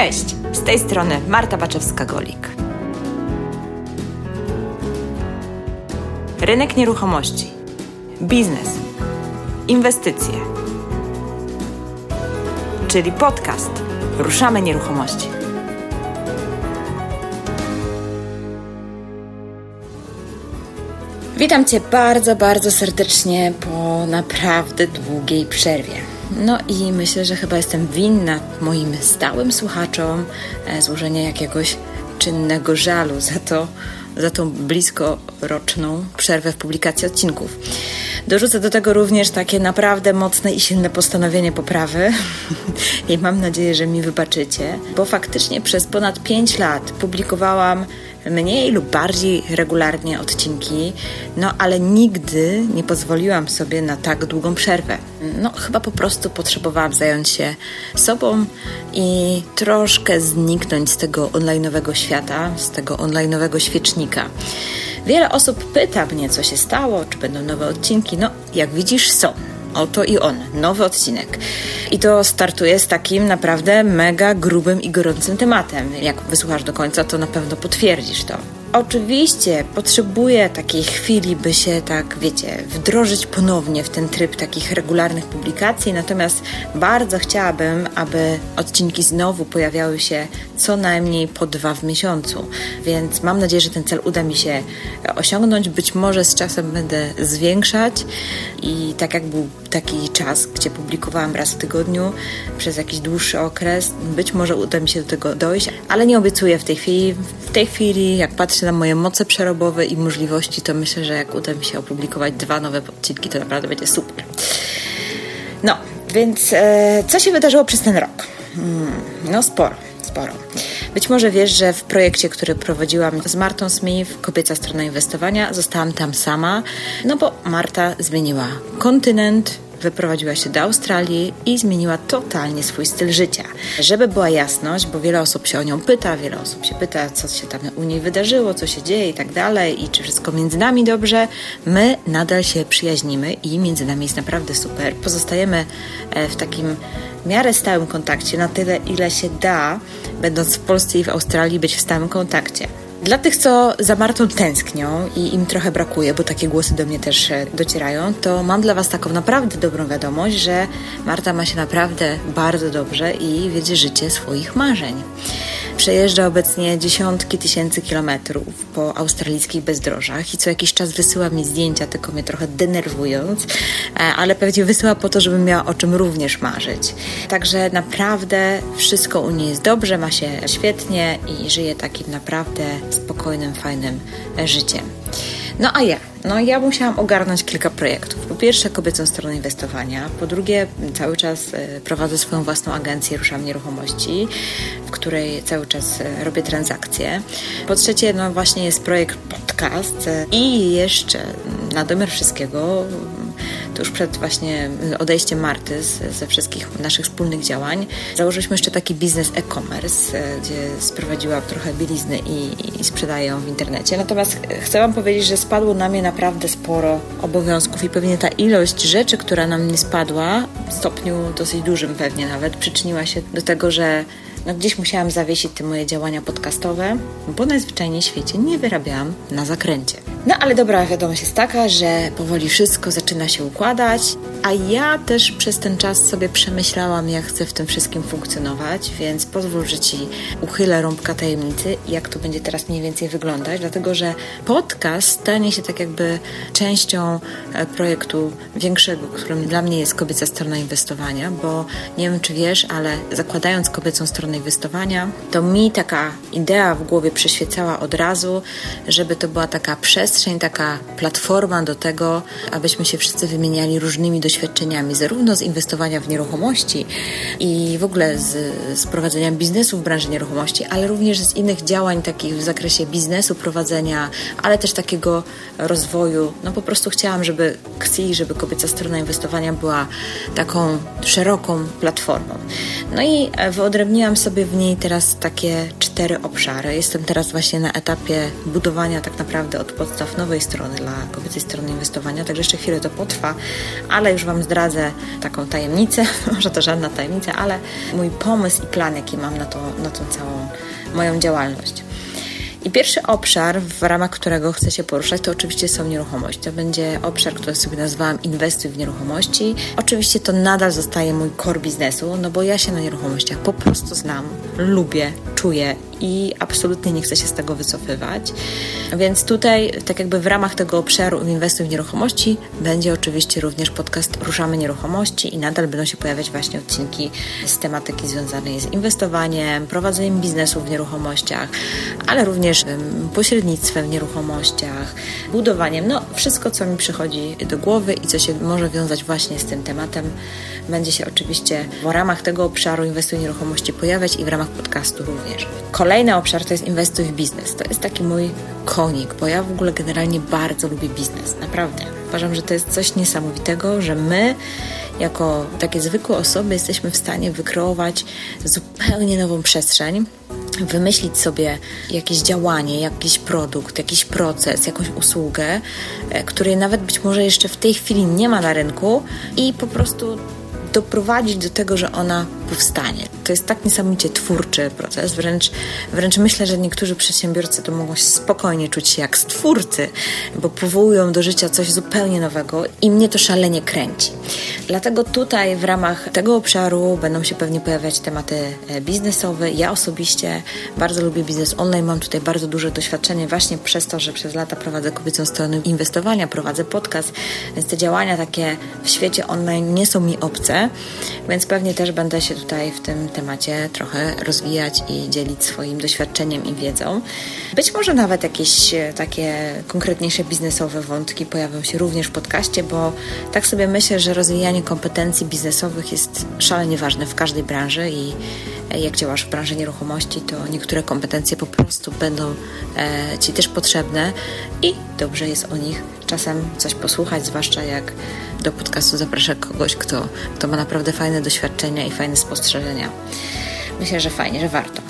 Cześć, z tej strony Marta Baczewska-Golik. Rynek nieruchomości, biznes, inwestycje, czyli podcast Ruszamy Nieruchomości. Witam Cię bardzo, bardzo serdecznie po naprawdę długiej przerwie. No i myślę, że chyba jestem winna moim stałym słuchaczom e, złożenia jakiegoś czynnego żalu za to, za tą blisko roczną przerwę w publikacji odcinków. Dorzucę do tego również takie naprawdę mocne i silne postanowienie poprawy i mam nadzieję, że mi wybaczycie, bo faktycznie przez ponad 5 lat publikowałam mniej lub bardziej regularnie odcinki, no ale nigdy nie pozwoliłam sobie na tak długą przerwę. No, chyba po prostu potrzebowałam zająć się sobą i troszkę zniknąć z tego online'owego świata, z tego online'owego świecznika. Wiele osób pyta mnie, co się stało, czy będą nowe odcinki. No, jak widzisz, są. Oto i on, nowy odcinek. I to startuje z takim naprawdę mega grubym i gorącym tematem. Jak wysłuchasz do końca, to na pewno potwierdzisz to. Oczywiście potrzebuję takiej chwili, by się tak, wiecie, wdrożyć ponownie w ten tryb takich regularnych publikacji, natomiast bardzo chciałabym, aby odcinki znowu pojawiały się co najmniej po dwa w miesiącu, więc mam nadzieję, że ten cel uda mi się osiągnąć. Być może z czasem będę zwiększać i tak jak był taki czas, gdzie publikowałam raz w tygodniu przez jakiś dłuższy okres, być może uda mi się do tego dojść, ale nie obiecuję w tej chwili. W tej chwili, jak patrzę na moje moce przerobowe i możliwości, to myślę, że jak uda mi się opublikować dwa nowe odcinki, to naprawdę będzie super. No, więc e, co się wydarzyło przez ten rok? Hmm, no sporo, sporo. Być może wiesz, że w projekcie, który prowadziłam z Martą Smith, Kobieca Strona Inwestowania, zostałam tam sama, no bo Marta zmieniła kontynent, wyprowadziła się do Australii i zmieniła totalnie swój styl życia. Żeby była jasność, bo wiele osób się o nią pyta, wiele osób się pyta, co się tam u niej wydarzyło, co się dzieje i tak dalej, i czy wszystko między nami dobrze. My nadal się przyjaźnimy i między nami jest naprawdę super. Pozostajemy e, w takim w miarę stałym kontakcie, na tyle ile się da, będąc w Polsce i w Australii, być w stałym kontakcie. Dla tych, co za Martą tęsknią i im trochę brakuje, bo takie głosy do mnie też e, docierają, to mam dla Was taką naprawdę dobrą wiadomość, że Marta ma się naprawdę bardzo dobrze i wiedzie życie swoich marzeń. Przejeżdża obecnie dziesiątki tysięcy kilometrów po australijskich bezdrożach i co jakiś czas wysyła mi zdjęcia, tylko mnie trochę denerwując, e, ale pewnie wysyła po to, żebym miała o czym również marzyć. Także naprawdę wszystko u niej jest dobrze, ma się świetnie i żyje takim naprawdę spokojnym, fajnym życiem. No a ja? No ja musiałam ogarnąć kilka projektów. Po pierwsze kobiecą stronę inwestowania, po drugie cały czas e, prowadzę swoją własną agencję Ruszam Nieruchomości, w której cały czas e, robię transakcje. Po trzecie no właśnie jest projekt podcast e, i jeszcze na domiar wszystkiego tuż przed właśnie odejściem Marty z, ze wszystkich naszych wspólnych działań, założyliśmy jeszcze taki biznes e-commerce, e, gdzie sprowadziła trochę bielizny i, i sprzedaję ją w internecie. Natomiast chcę Wam powiedzieć, że spadło na mnie naprawdę sporo obowiązków i pewnie ta ilość rzeczy, która na mnie spadła, w stopniu dosyć dużym pewnie nawet, przyczyniła się do tego, że no gdzieś musiałam zawiesić te moje działania podcastowe, bo najzwyczajniej w świecie nie wyrabiałam na zakręcie. No ale dobra wiadomość jest taka, że powoli wszystko zaczyna się układać, a ja też przez ten czas sobie przemyślałam, jak chcę w tym wszystkim funkcjonować, więc pozwól, że Ci uchylę rąbka tajemnicy, jak to będzie teraz mniej więcej wyglądać, dlatego że podcast stanie się tak jakby częścią e, projektu większego, którym dla mnie jest kobieca strona inwestowania, bo nie wiem, czy wiesz, ale zakładając kobiecą stronę inwestowania, to mi taka idea w głowie przyświecała od razu, żeby to była taka przestrzeń, taka platforma do tego, abyśmy się wszyscy wymieniali różnymi doświadczeniami, zarówno z inwestowania w nieruchomości i w ogóle z, z prowadzenia biznesu w branży nieruchomości, ale również z innych działań takich w zakresie biznesu, prowadzenia, ale też takiego rozwoju. No po prostu chciałam, żeby KSI, żeby kobieca strona inwestowania była taką szeroką platformą. No i wyodrębniłam sobie w niej teraz takie cztery obszary. Jestem teraz właśnie na etapie budowania tak naprawdę od podstaw nowej strony dla kobiecej strony inwestowania, także jeszcze chwilę to potrwa, ale już Wam zdradzę taką tajemnicę, może to żadna tajemnica, ale mój pomysł i plan, jaki mam na, to, na tą całą moją działalność. I pierwszy obszar, w ramach którego chcę się poruszać, to oczywiście są nieruchomości. To będzie obszar, który sobie nazwałam Inwestuj w nieruchomości. Oczywiście to nadal zostaje mój core biznesu, no bo ja się na nieruchomościach po prostu znam, lubię, czuję i absolutnie nie chcę się z tego wycofywać. Więc tutaj, tak jakby w ramach tego obszaru Inwestuj w nieruchomości, będzie oczywiście również podcast Ruszamy Nieruchomości i nadal będą się pojawiać właśnie odcinki z tematyki związanej z inwestowaniem, prowadzeniem biznesu w nieruchomościach, ale również pośrednictwem w nieruchomościach, budowaniem, no wszystko, co mi przychodzi do głowy i co się może wiązać właśnie z tym tematem, będzie się oczywiście w ramach tego obszaru Inwestuj w nieruchomości pojawiać i w ramach podcastu również. Kolejny obszar to jest inwestuj w biznes. To jest taki mój konik, bo ja w ogóle generalnie bardzo lubię biznes. Naprawdę. Uważam, że to jest coś niesamowitego, że my jako takie zwykłe osoby jesteśmy w stanie wykreować zupełnie nową przestrzeń, wymyślić sobie jakieś działanie, jakiś produkt, jakiś proces, jakąś usługę, e, której nawet być może jeszcze w tej chwili nie ma na rynku i po prostu doprowadzić do tego, że ona powstanie. To jest tak niesamowicie twórczy proces, wręcz, wręcz myślę, że niektórzy przedsiębiorcy to mogą spokojnie czuć się jak stwórcy, bo powołują do życia coś zupełnie nowego i mnie to szalenie kręci. Dlatego tutaj w ramach tego obszaru będą się pewnie pojawiać tematy e, biznesowe. Ja osobiście bardzo lubię biznes online, mam tutaj bardzo duże doświadczenie właśnie przez to, że przez lata prowadzę kobiecą stronę inwestowania, prowadzę podcast, więc te działania takie w świecie online nie są mi obce, więc pewnie też będę się tutaj w tym temacie trochę rozwijać i dzielić swoim doświadczeniem i wiedzą. Być może nawet jakieś e, takie konkretniejsze biznesowe wątki pojawią się również w podcaście, bo tak sobie myślę, że rozwijanie kompetencji biznesowych jest szalenie ważne w każdej branży i jak działasz w branży nieruchomości, to niektóre kompetencje po prostu będą e, Ci też potrzebne i dobrze jest o nich czasem coś posłuchać, zwłaszcza jak do podcastu zaprasza kogoś, kto, kto ma naprawdę fajne doświadczenia i fajne spostrzeżenia. Myślę, że fajnie, że warto.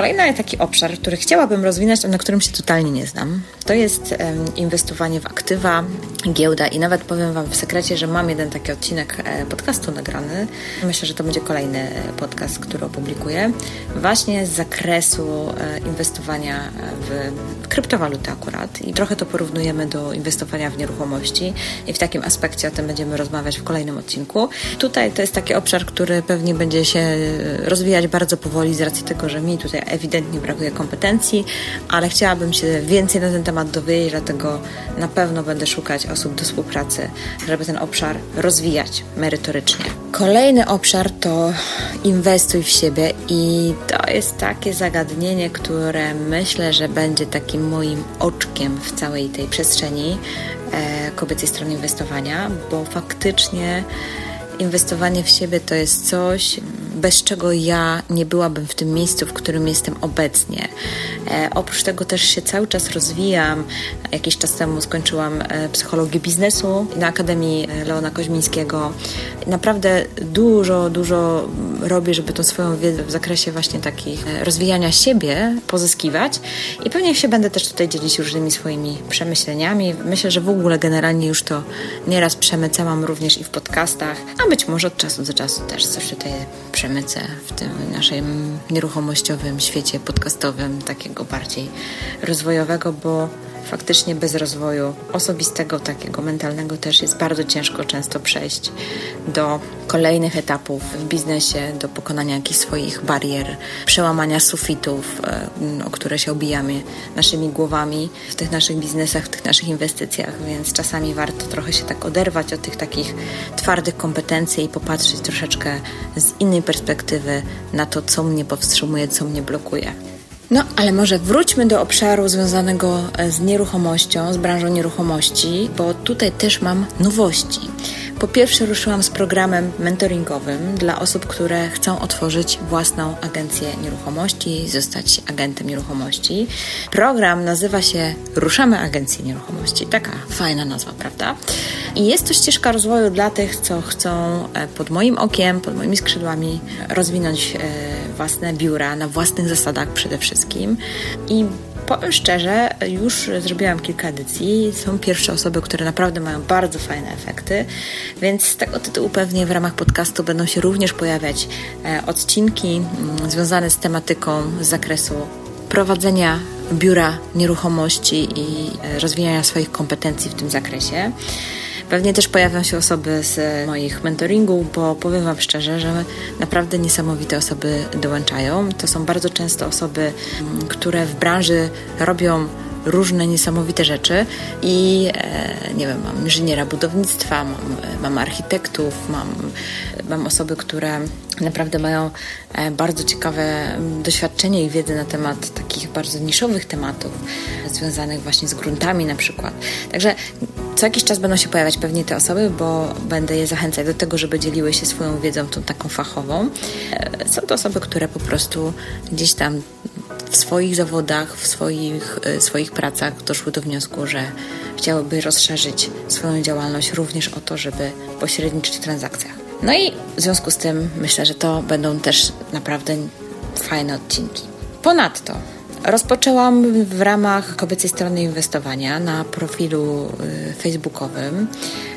Kolejny taki obszar, który chciałabym rozwinąć, na którym się totalnie nie znam, to jest inwestowanie w aktywa, giełda i nawet powiem Wam w sekrecie, że mam jeden taki odcinek e, podcastu nagrany. Myślę, że to będzie kolejny podcast, który opublikuję, właśnie z zakresu e, inwestowania w kryptowaluty akurat i trochę to porównujemy do inwestowania w nieruchomości i w takim aspekcie o tym będziemy rozmawiać w kolejnym odcinku. Tutaj to jest taki obszar, który pewnie będzie się rozwijać bardzo powoli z racji tego, że mi tutaj ewidentnie brakuje kompetencji, ale chciałabym się więcej na ten temat dowiedzieć, dlatego na pewno będę szukać osób do współpracy, żeby ten obszar rozwijać merytorycznie. Kolejny obszar to inwestuj w siebie i to jest takie zagadnienie, które myślę, że będzie takim moim oczkiem w całej tej przestrzeni e, kobiecej strony inwestowania, bo faktycznie inwestowanie w siebie to jest coś, bez czego ja nie byłabym w tym miejscu, w którym jestem obecnie. E, oprócz tego też się cały czas rozwijam. Jakiś czas temu skończyłam e, psychologię biznesu na Akademii e, Leona Koźmińskiego. Naprawdę dużo, dużo robię, żeby tą swoją wiedzę w zakresie właśnie takich e, rozwijania siebie pozyskiwać i pewnie się będę też tutaj dzielić różnymi swoimi przemyśleniami. Myślę, że w ogóle generalnie już to nieraz przemycałam również i w podcastach, a być może od czasu do czasu też coś tutaj przemycę w tym naszym nieruchomościowym świecie podcastowym, takiego bardziej rozwojowego, bo faktycznie bez rozwoju osobistego, takiego mentalnego też jest bardzo ciężko często przejść do kolejnych etapów w biznesie, do pokonania jakichś swoich barier, przełamania sufitów, e, o które się obijamy naszymi głowami w tych naszych biznesach, w tych naszych inwestycjach, więc czasami warto trochę się tak oderwać od tych takich twardych kompetencji i popatrzeć troszeczkę z innej perspektywy na to, co mnie powstrzymuje, co mnie blokuje. No, ale może wróćmy do obszaru związanego e, z nieruchomością, z branżą nieruchomości, bo tutaj też mam nowości. Po pierwsze, ruszyłam z programem mentoringowym dla osób, które chcą otworzyć własną agencję nieruchomości, zostać agentem nieruchomości. Program nazywa się Ruszamy Agencję Nieruchomości. Taka fajna nazwa, prawda? I jest to ścieżka rozwoju dla tych, co chcą e, pod moim okiem, pod moimi skrzydłami rozwinąć e, własne biura na własnych zasadach przede wszystkim. I powiem szczerze, już zrobiłam kilka edycji. Są pierwsze osoby, które naprawdę mają bardzo fajne efekty, więc z tego tytułu pewnie w ramach podcastu będą się również pojawiać e, odcinki mm, związane z tematyką z zakresu prowadzenia biura nieruchomości i e, rozwijania swoich kompetencji w tym zakresie. Pewnie też pojawią się osoby z moich mentoringów, bo powiem Wam szczerze, że naprawdę niesamowite osoby dołączają. To są bardzo często osoby, mm, które w branży robią różne niesamowite rzeczy i e, nie wiem, mam inżyniera budownictwa, mam, mam architektów, mam, mam osoby, które naprawdę mają e, bardzo ciekawe doświadczenie i wiedzę na temat takich bardzo niszowych tematów związanych właśnie z gruntami na przykład. Także co jakiś czas będą się pojawiać pewnie te osoby, bo będę je zachęcać do tego, żeby dzieliły się swoją wiedzą tą taką fachową. E, są to osoby, które po prostu gdzieś tam w swoich zawodach, w swoich, e, swoich pracach doszły do wniosku, że chciałyby rozszerzyć swoją działalność również o to, żeby pośredniczyć w transakcjach. No i w związku z tym myślę, że to będą też naprawdę fajne odcinki. Ponadto Rozpoczęłam w ramach kobiecej strony inwestowania na profilu y, facebookowym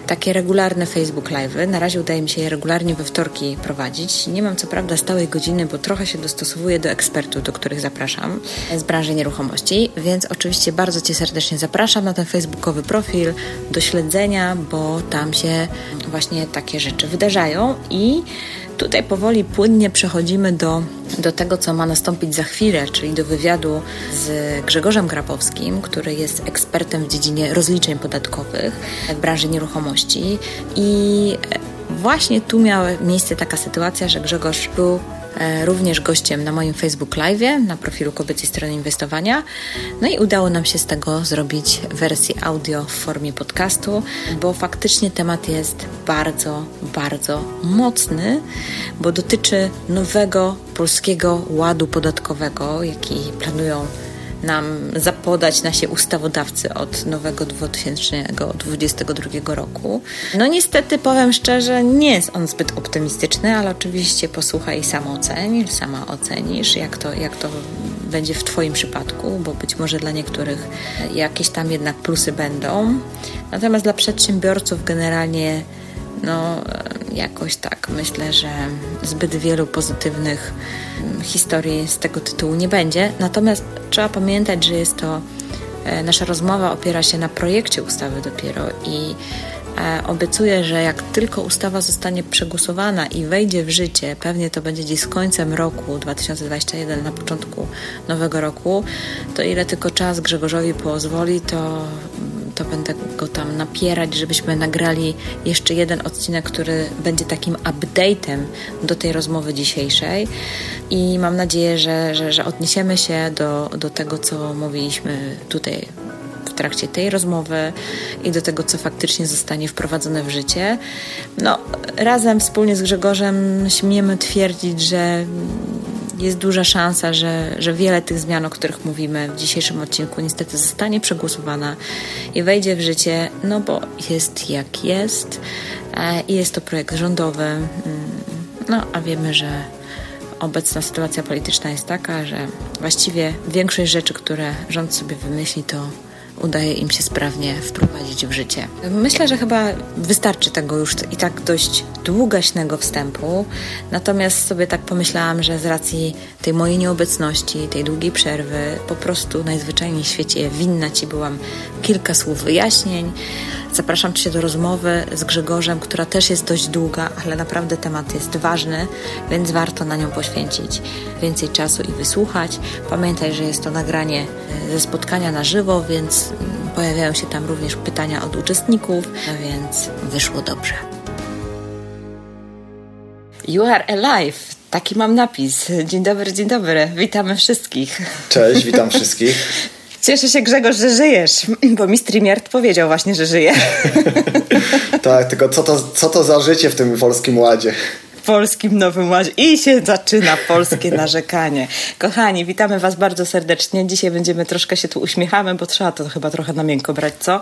takie regularne Facebook Live. Na razie udaje mi się je regularnie we wtorki prowadzić. Nie mam co prawda stałej godziny, bo trochę się dostosowuję do ekspertów, do których zapraszam z branży nieruchomości, więc oczywiście bardzo Cię serdecznie zapraszam na ten facebookowy profil do śledzenia, bo tam się właśnie takie rzeczy wydarzają i Tutaj powoli, płynnie przechodzimy do, do tego, co ma nastąpić za chwilę, czyli do wywiadu z Grzegorzem Grabowskim, który jest ekspertem w dziedzinie rozliczeń podatkowych w branży nieruchomości. I właśnie tu miała miejsce taka sytuacja, że Grzegorz był również gościem na moim Facebook Live, na profilu Kobiecej Strony Inwestowania. No i udało nam się z tego zrobić wersję audio w formie podcastu, bo faktycznie temat jest bardzo, bardzo mocny, bo dotyczy nowego polskiego ładu podatkowego, jaki planują nam zapodać nasi ustawodawcy od nowego 2022 roku. No niestety powiem szczerze, nie jest on zbyt optymistyczny, ale oczywiście posłuchaj sam oceń, sama ocenisz, jak to, jak to będzie w Twoim przypadku, bo być może dla niektórych jakieś tam jednak plusy będą. Natomiast dla przedsiębiorców generalnie no jakoś tak myślę, że zbyt wielu pozytywnych mm, historii z tego tytułu nie będzie. Natomiast trzeba pamiętać, że jest to e, nasza rozmowa opiera się na projekcie ustawy dopiero i e, Obiecuję, że jak tylko ustawa zostanie przegłosowana i wejdzie w życie, pewnie to będzie gdzieś z końcem roku 2021, na początku nowego roku, to ile tylko czas Grzegorzowi pozwoli, to to będę go tam napierać, żebyśmy nagrali jeszcze jeden odcinek, który będzie takim update'em do tej rozmowy dzisiejszej. I mam nadzieję, że, że, że odniesiemy się do, do tego, co mówiliśmy tutaj w trakcie tej rozmowy i do tego, co faktycznie zostanie wprowadzone w życie. No, razem wspólnie z Grzegorzem śmiemy twierdzić, że jest duża szansa, że, że wiele tych zmian, o których mówimy w dzisiejszym odcinku, niestety zostanie przegłosowana i wejdzie w życie, no bo jest jak jest e, i jest to projekt rządowy. Mm, no a wiemy, że obecna sytuacja polityczna jest taka, że właściwie większość rzeczy, które rząd sobie wymyśli, to udaje im się sprawnie wprowadzić w życie. Myślę, że chyba wystarczy tego już i tak dość długaśnego wstępu. Natomiast sobie tak pomyślałam, że z racji tej mojej nieobecności, tej długiej przerwy, po prostu najzwyczajniej w świecie winna Ci byłam kilka słów wyjaśnień. Zapraszam Cię do rozmowy z Grzegorzem, która też jest dość długa, ale naprawdę temat jest ważny, więc warto na nią poświęcić więcej czasu i wysłuchać. Pamiętaj, że jest to nagranie e, ze spotkania na żywo, więc pojawiają się tam również pytania od uczestników, więc wyszło dobrze. You are alive. Taki mam napis. Dzień dobry, dzień dobry. Witamy wszystkich. Cześć, witam wszystkich. Cieszę się, Grzegorz, że żyjesz, bo mi StreamYard powiedział właśnie, że żyje. tak, tylko co to, co to za życie w tym polskim ładzie? Polskim Nowym Ładzie. I się zaczyna polskie narzekanie. Kochani, witamy Was bardzo serdecznie. Dzisiaj będziemy troszkę się tu uśmiechamy, bo trzeba to chyba trochę na miękko brać, co?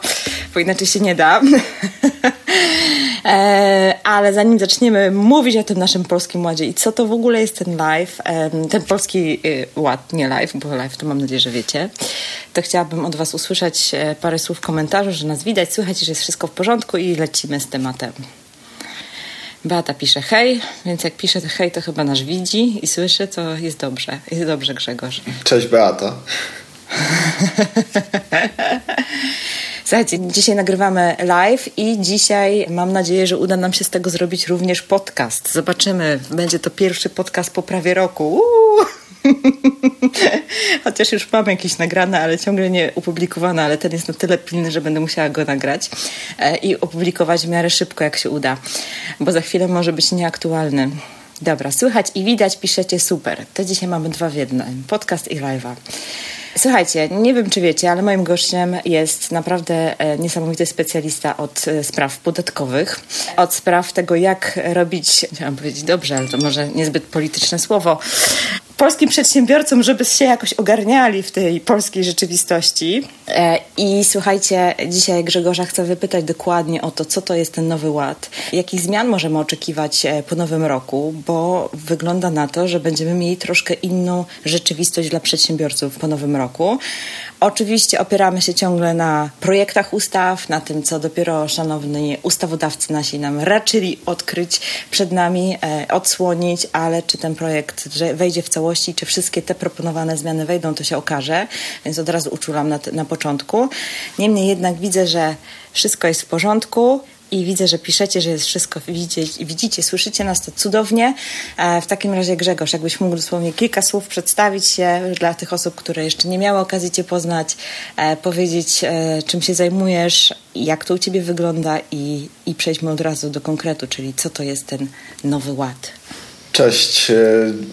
Bo inaczej się nie da. E, ale zanim zaczniemy mówić o tym naszym polskim ładzie i co to w ogóle jest ten live, ten polski y, ład, nie live, bo live to mam nadzieję, że wiecie, to chciałabym od Was usłyszeć e, parę słów komentarzu, że nas widać, słychać, że jest wszystko w porządku i lecimy z tematem. Beata pisze hej, więc jak pisze hej, to chyba nas widzi i słyszy, to jest dobrze. Jest dobrze, Grzegorz. Cześć Beata. Słuchajcie, dzisiaj nagrywamy live i dzisiaj mam nadzieję, że uda nam się z tego zrobić również podcast. Zobaczymy. Będzie to pierwszy podcast po prawie roku. Uuu! Chociaż już mam jakieś nagrane, ale ciągle nie opublikowane, ale ten jest na tyle pilny, że będę musiała go nagrać e, i opublikować w miarę szybko, jak się uda, bo za chwilę może być nieaktualny. Dobra, słychać i widać, piszecie super. To dzisiaj mamy dwa w jednym, podcast i live'a. Słuchajcie, nie wiem czy wiecie, ale moim gościem jest naprawdę e, niesamowity specjalista od e, spraw podatkowych, od spraw tego, jak robić, chciałam powiedzieć dobrze, ale to może niezbyt polityczne słowo, polskim przedsiębiorcom, żeby się jakoś ogarniali w tej polskiej rzeczywistości. E, I słuchajcie, dzisiaj Grzegorza chcę wypytać dokładnie o to, co to jest ten nowy ład, jakich zmian możemy oczekiwać po nowym roku, bo wygląda na to, że będziemy mieli troszkę inną rzeczywistość dla przedsiębiorców po nowym roku. Oczywiście opieramy się ciągle na projektach ustaw, na tym, co dopiero szanowni ustawodawcy nasi nam raczyli odkryć przed nami, e, odsłonić, ale czy ten projekt wejdzie w całości, czy wszystkie te proponowane zmiany wejdą, to się okaże, więc od razu uczulam na, na początku. Niemniej jednak widzę, że wszystko jest w porządku i widzę, że piszecie, że jest wszystko, widzicie, widzicie słyszycie nas to cudownie. E, w takim razie Grzegorz, jakbyś mógł dosłownie kilka słów przedstawić się dla tych osób, które jeszcze nie miały okazji Cię poznać, e, powiedzieć e, czym się zajmujesz, jak to u Ciebie wygląda i, i przejdźmy od razu do konkretu, czyli co to jest ten Nowy Ład. Cześć, e,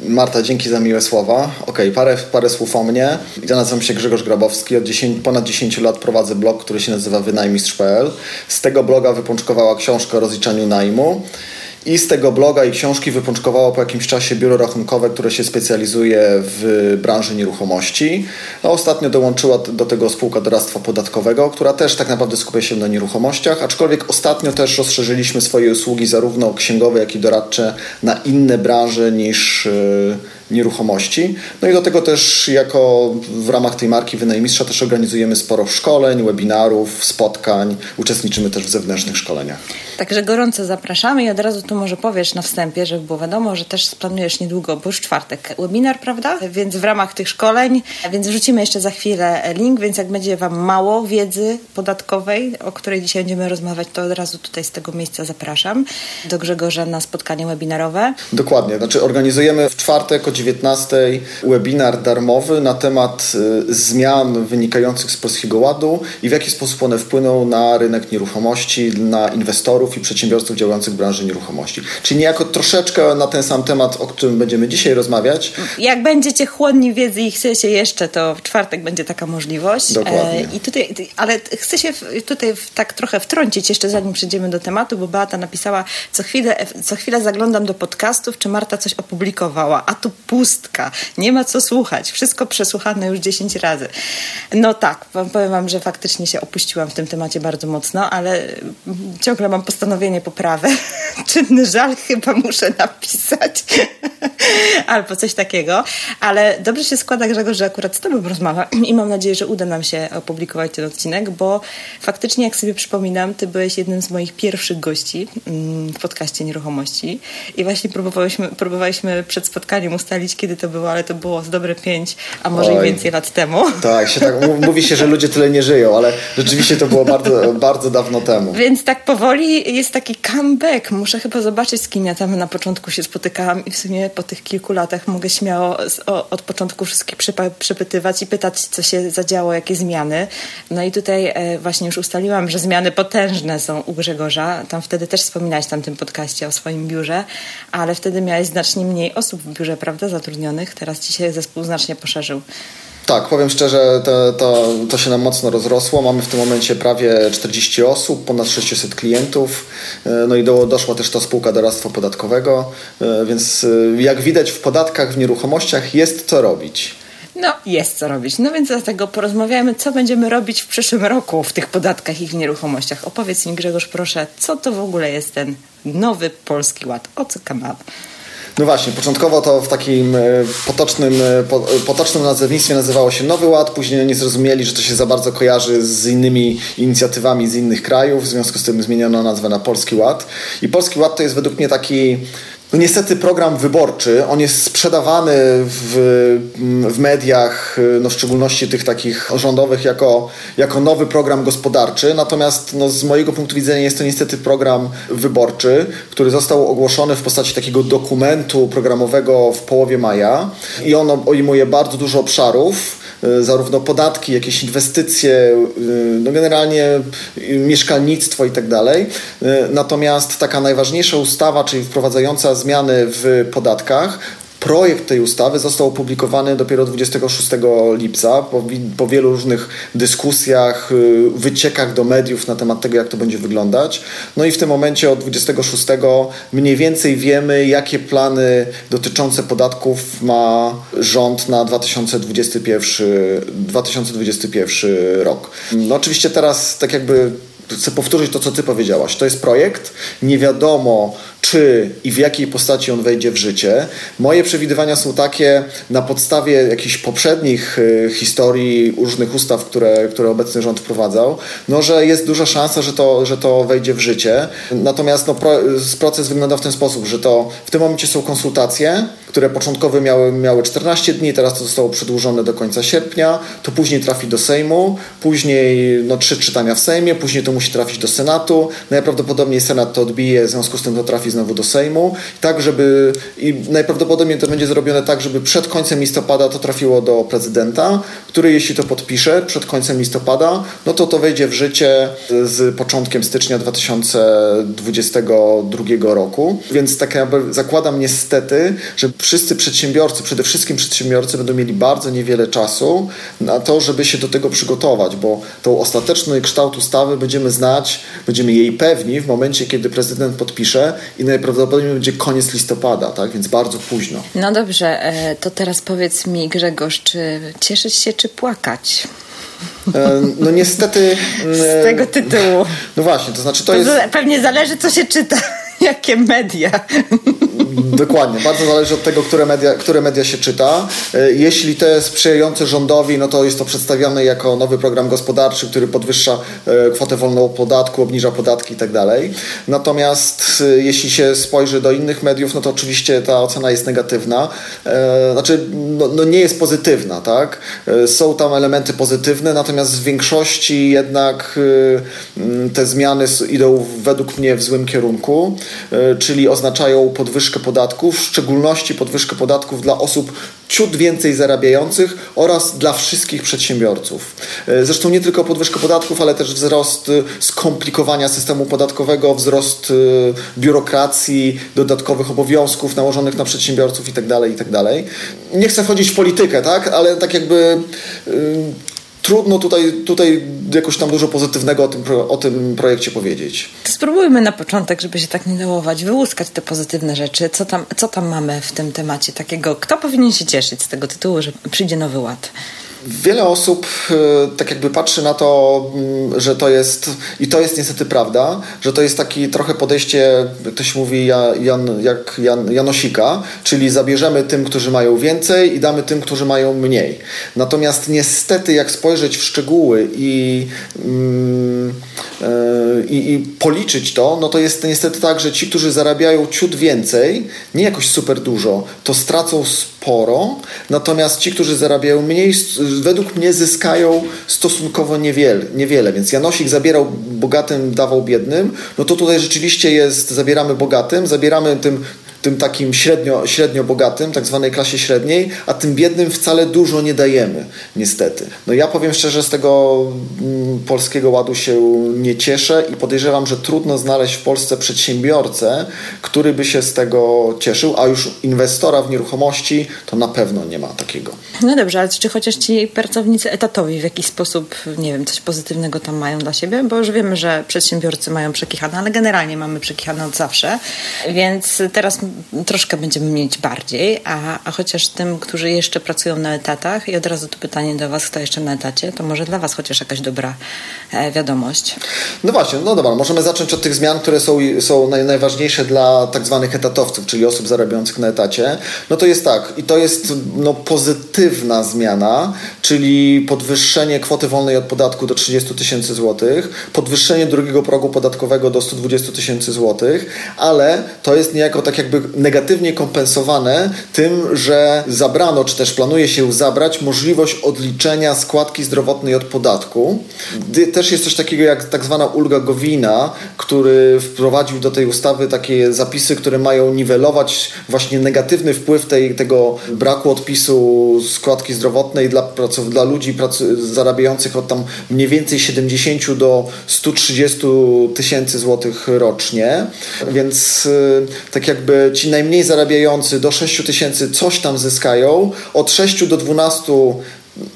Marta, dzięki za miłe słowa. Ok, parę, parę słów o mnie. Ja nazywam się Grzegorz Grabowski. Od 10, ponad 10 lat prowadzę blog, który się nazywa wynajmistrz.pl. Z tego bloga wypączkowała książka o rozliczaniu najmu. I z tego bloga i książki wypączkowało po jakimś czasie biuro rachunkowe, które się specjalizuje w branży nieruchomości. A ostatnio dołączyła do tego spółka doradztwa podatkowego, która też tak naprawdę skupia się na nieruchomościach, aczkolwiek ostatnio też rozszerzyliśmy swoje usługi zarówno księgowe, jak i doradcze na inne branże niż yy, nieruchomości. No i do tego też jako w ramach tej marki wynajmistrza też organizujemy sporo szkoleń, webinarów, spotkań, uczestniczymy też w zewnętrznych szkoleniach. Także gorąco zapraszamy i od razu tu może powiesz na wstępie, żeby było wiadomo, że też planujesz niedługo, bo już czwartek webinar, prawda? Więc w ramach tych szkoleń, więc wrzucimy jeszcze za chwilę link, więc jak będzie Wam mało wiedzy podatkowej, o której dzisiaj będziemy rozmawiać, to od razu tutaj z tego miejsca zapraszam do Grzegorza na spotkanie webinarowe. Dokładnie, znaczy organizujemy w czwartek o 19 webinar darmowy na temat y, zmian wynikających z Polskiego Ładu i w jaki sposób one wpłyną na rynek nieruchomości, na inwestorów i przedsiębiorców działających w branży nieruchomości. Czyli niejako troszeczkę na ten sam temat, o którym będziemy dzisiaj rozmawiać. Jak będziecie chłodni wiedzy i chcecie jeszcze, to w czwartek będzie taka możliwość. Dokładnie. E, I tutaj, ale chcę się tutaj tak trochę wtrącić jeszcze zanim przejdziemy do tematu, bo Beata napisała, co chwilę, co chwilę zaglądam do podcastów, czy Marta coś opublikowała, a tu pustka, nie ma co słuchać, wszystko przesłuchane już 10 razy. No tak, powiem Wam, że faktycznie się opuściłam w tym temacie bardzo mocno, ale ciągle mam postanowienie poprawy. Czynny żal chyba muszę napisać. Albo coś takiego. Ale dobrze się składa, Grzegorz, że akurat z Tobą rozmawiam i mam nadzieję, że uda nam się opublikować ten odcinek, bo faktycznie, jak sobie przypominam, Ty byłeś jednym z moich pierwszych gości mm, w podcaście Nieruchomości i właśnie próbowaliśmy, próbowaliśmy przed spotkaniem ustalić, kiedy to było, ale to było z dobre pięć, a może Oj. i więcej lat temu. Tak, się tak mówi się, że ludzie tyle nie żyją, ale rzeczywiście to było bardzo, bardzo dawno temu. Więc tak powoli jest taki comeback. Muszę chyba zobaczyć, z kim ja tam na początku się spotykałam i w sumie po tych kilku latach mogę śmiało od początku wszystkich przepytywać i pytać, co się zadziało, jakie zmiany. No i tutaj e, właśnie już ustaliłam, że zmiany potężne są u Grzegorza. Tam wtedy też wspominałeś w tamtym podcaście o swoim biurze, ale wtedy miałeś znacznie mniej osób w biurze, prawda, zatrudnionych. Teraz ci się zespół znacznie poszerzył. Tak, powiem szczerze, to, to, to się nam mocno rozrosło. Mamy w tym momencie prawie 40 osób, ponad 600 klientów. E, no i do, doszła też ta spółka doradztwa podatkowego, e, więc e, jak widać w podatkach, w nieruchomościach jest co robić. No, jest co robić. No więc dlatego porozmawiamy, co będziemy robić w przyszłym roku w tych podatkach i w nieruchomościach. Opowiedz mi, Grzegorz, proszę, co to w ogóle jest ten nowy Polski Ład? O co kanał? No właśnie, początkowo to w takim e, potocznym, e, potocznym nazewnictwie nazywało się Nowy Ład, później nie zrozumieli, że to się za bardzo kojarzy z innymi inicjatywami z innych krajów, w związku z tym zmieniono nazwę na Polski Ład. I Polski Ład to jest według mnie taki no niestety program wyborczy, on jest sprzedawany w, w mediach, no w szczególności tych takich rządowych, jako, jako nowy program gospodarczy. Natomiast no z mojego punktu widzenia jest to niestety program wyborczy, który został ogłoszony w postaci takiego dokumentu programowego w połowie maja i on obejmuje bardzo dużo obszarów zarówno podatki, jakieś inwestycje, y, no generalnie mieszkalnictwo i tak dalej. Natomiast taka najważniejsza ustawa, czyli wprowadzająca zmiany w podatkach, Projekt tej ustawy został opublikowany dopiero 26 lipca po, po, wielu różnych dyskusjach, y, wyciekach do mediów na temat tego, jak to będzie wyglądać. No i w tym momencie od 26 mniej więcej wiemy, jakie plany dotyczące podatków ma rząd na 2021, 2021 rok. No oczywiście teraz tak jakby chcę powtórzyć to, co ty powiedziałaś. To jest projekt, nie wiadomo czy i w jakiej postaci on wejdzie w życie. Moje przewidywania są takie na podstawie jakichś poprzednich y, historii różnych ustaw, które, które obecny rząd wprowadzał, no, że jest duża szansa, że to, że to wejdzie w życie. Natomiast no, pro, proces wygląda w ten sposób, że to w tym momencie są konsultacje, które początkowo miały, miały 14 dni, teraz to zostało przedłużone do końca sierpnia, to później trafi do Sejmu, później no, trzy czytania w Sejmie, później to musi trafić do Senatu, najprawdopodobniej Senat to odbije, w związku z tym to trafi znowu do Sejmu, tak żeby i najprawdopodobniej to będzie zrobione tak, żeby przed końcem listopada to trafiło do prezydenta, który jeśli to podpisze przed końcem listopada, no to to wejdzie w życie z początkiem stycznia 2022 roku, więc tak jakby zakładam niestety, że wszyscy przedsiębiorcy, przede wszystkim przedsiębiorcy będą mieli bardzo niewiele czasu na to, żeby się do tego przygotować, bo tą ostateczny kształt ustawy będziemy znać, będziemy jej pewni w momencie, kiedy prezydent podpisze i najprawdopodobniej będzie koniec listopada, tak? więc bardzo późno. No dobrze, e, to teraz powiedz mi Grzegorz, czy cieszyć się, czy płakać? E, no niestety... Z tego tytułu. No właśnie, to znaczy to, to jest... Pewnie zależy, co się czyta. Jakie media? Dokładnie, bardzo zależy od tego, które media, które media się czyta. E, jeśli jest sprzyjające rządowi, no to jest to przedstawiane jako nowy program gospodarczy, który podwyższa e, kwotę wolną od podatku, obniża podatki itd. Tak Natomiast e, jeśli się spojrzy do innych mediów, no to oczywiście ta ocena jest negatywna. Znaczy, no, no nie jest pozytywna, tak? Są tam elementy pozytywne, natomiast w większości jednak te zmiany idą według mnie w złym kierunku, czyli oznaczają podwyżkę podatków, w szczególności podwyżkę podatków dla osób ciut więcej zarabiających oraz dla wszystkich przedsiębiorców. E, zresztą nie tylko podwyżkę podatków, ale też wzrost e, skomplikowania systemu podatkowego, wzrost e, biurokracji, dodatkowych obowiązków nałożonych na przedsiębiorców itd., tak itd. Tak nie chcę wchodzić w politykę, tak, ale tak jakby trudno tutaj, tutaj jakoś tam dużo pozytywnego o tym, o tym projekcie powiedzieć. To spróbujmy na początek, żeby się tak nie dołować, wyłuskać te pozytywne rzeczy. Co tam, co tam mamy w tym temacie takiego? Kto powinien się cieszyć z tego tytułu, że przyjdzie nowy ład? Wiele osób e, tak jakby patrzy na to, mm, że to jest, i to jest niestety prawda, że to jest taki trochę podejście, ktoś mówi, Jan, jak Jan, Janosika, czyli zabierzemy tym, którzy mają więcej i damy tym, którzy mają mniej. Natomiast niestety, jak spojrzeć w szczegóły i, mm, e, i, i policzyć to, no to jest niestety tak, że ci, którzy zarabiają ciut więcej, nie jakoś super dużo, to stracą sporo, natomiast ci, którzy zarabiają mniej, według mnie zyskają stosunkowo niewiele, niewiele. Więc Janosik zabierał bogatym, dawał biednym, no to tutaj rzeczywiście jest, zabieramy bogatym, zabieramy tym tym takim średnio, średnio bogatym, tak zwanej klasie średniej, a tym biednym wcale dużo nie dajemy, niestety. No ja powiem szczerze, z tego mm, polskiego ładu się nie cieszę i podejrzewam, że trudno znaleźć w Polsce przedsiębiorcę, który by się z tego cieszył, a już inwestora w nieruchomości to na pewno nie ma takiego. No dobrze, ale czy chociaż ci pracownicy etatowi w jakiś sposób, nie wiem, coś pozytywnego tam mają dla siebie? Bo już wiemy, że przedsiębiorcy mają przekichane, ale generalnie mamy przekichane od zawsze, więc teraz troszkę będziemy mieć bardziej, a, a chociaż tym, którzy jeszcze pracują na etatach i od razu to pytanie do Was, kto jeszcze na etacie, to może dla Was chociaż jakaś dobra e, wiadomość. No właśnie, no dobra, możemy zacząć od tych zmian, które są, są naj, najważniejsze dla tak zwanych etatowców, czyli osób zarabiających na etacie. No to jest tak, i to jest no, pozytywna zmiana, czyli podwyższenie kwoty wolnej od podatku do 30 tysięcy złotych, podwyższenie drugiego progu podatkowego do 120 tysięcy złotych, ale to jest niejako tak jakby negatywnie kompensowane tym, że zabrano, czy też planuje się zabrać możliwość odliczenia składki zdrowotnej od podatku. Też jest coś takiego jak tak zwana ulga Gowina, który wprowadził do tej ustawy takie zapisy, które mają niwelować właśnie negatywny wpływ tej, tego braku odpisu składki zdrowotnej dla, dla ludzi zarabiających od tam mniej więcej 70 do 130 tysięcy złotych rocznie. Więc y, tak jakby ci najmniej zarabiający do 6 tysięcy coś tam zyskają, od 6 do 12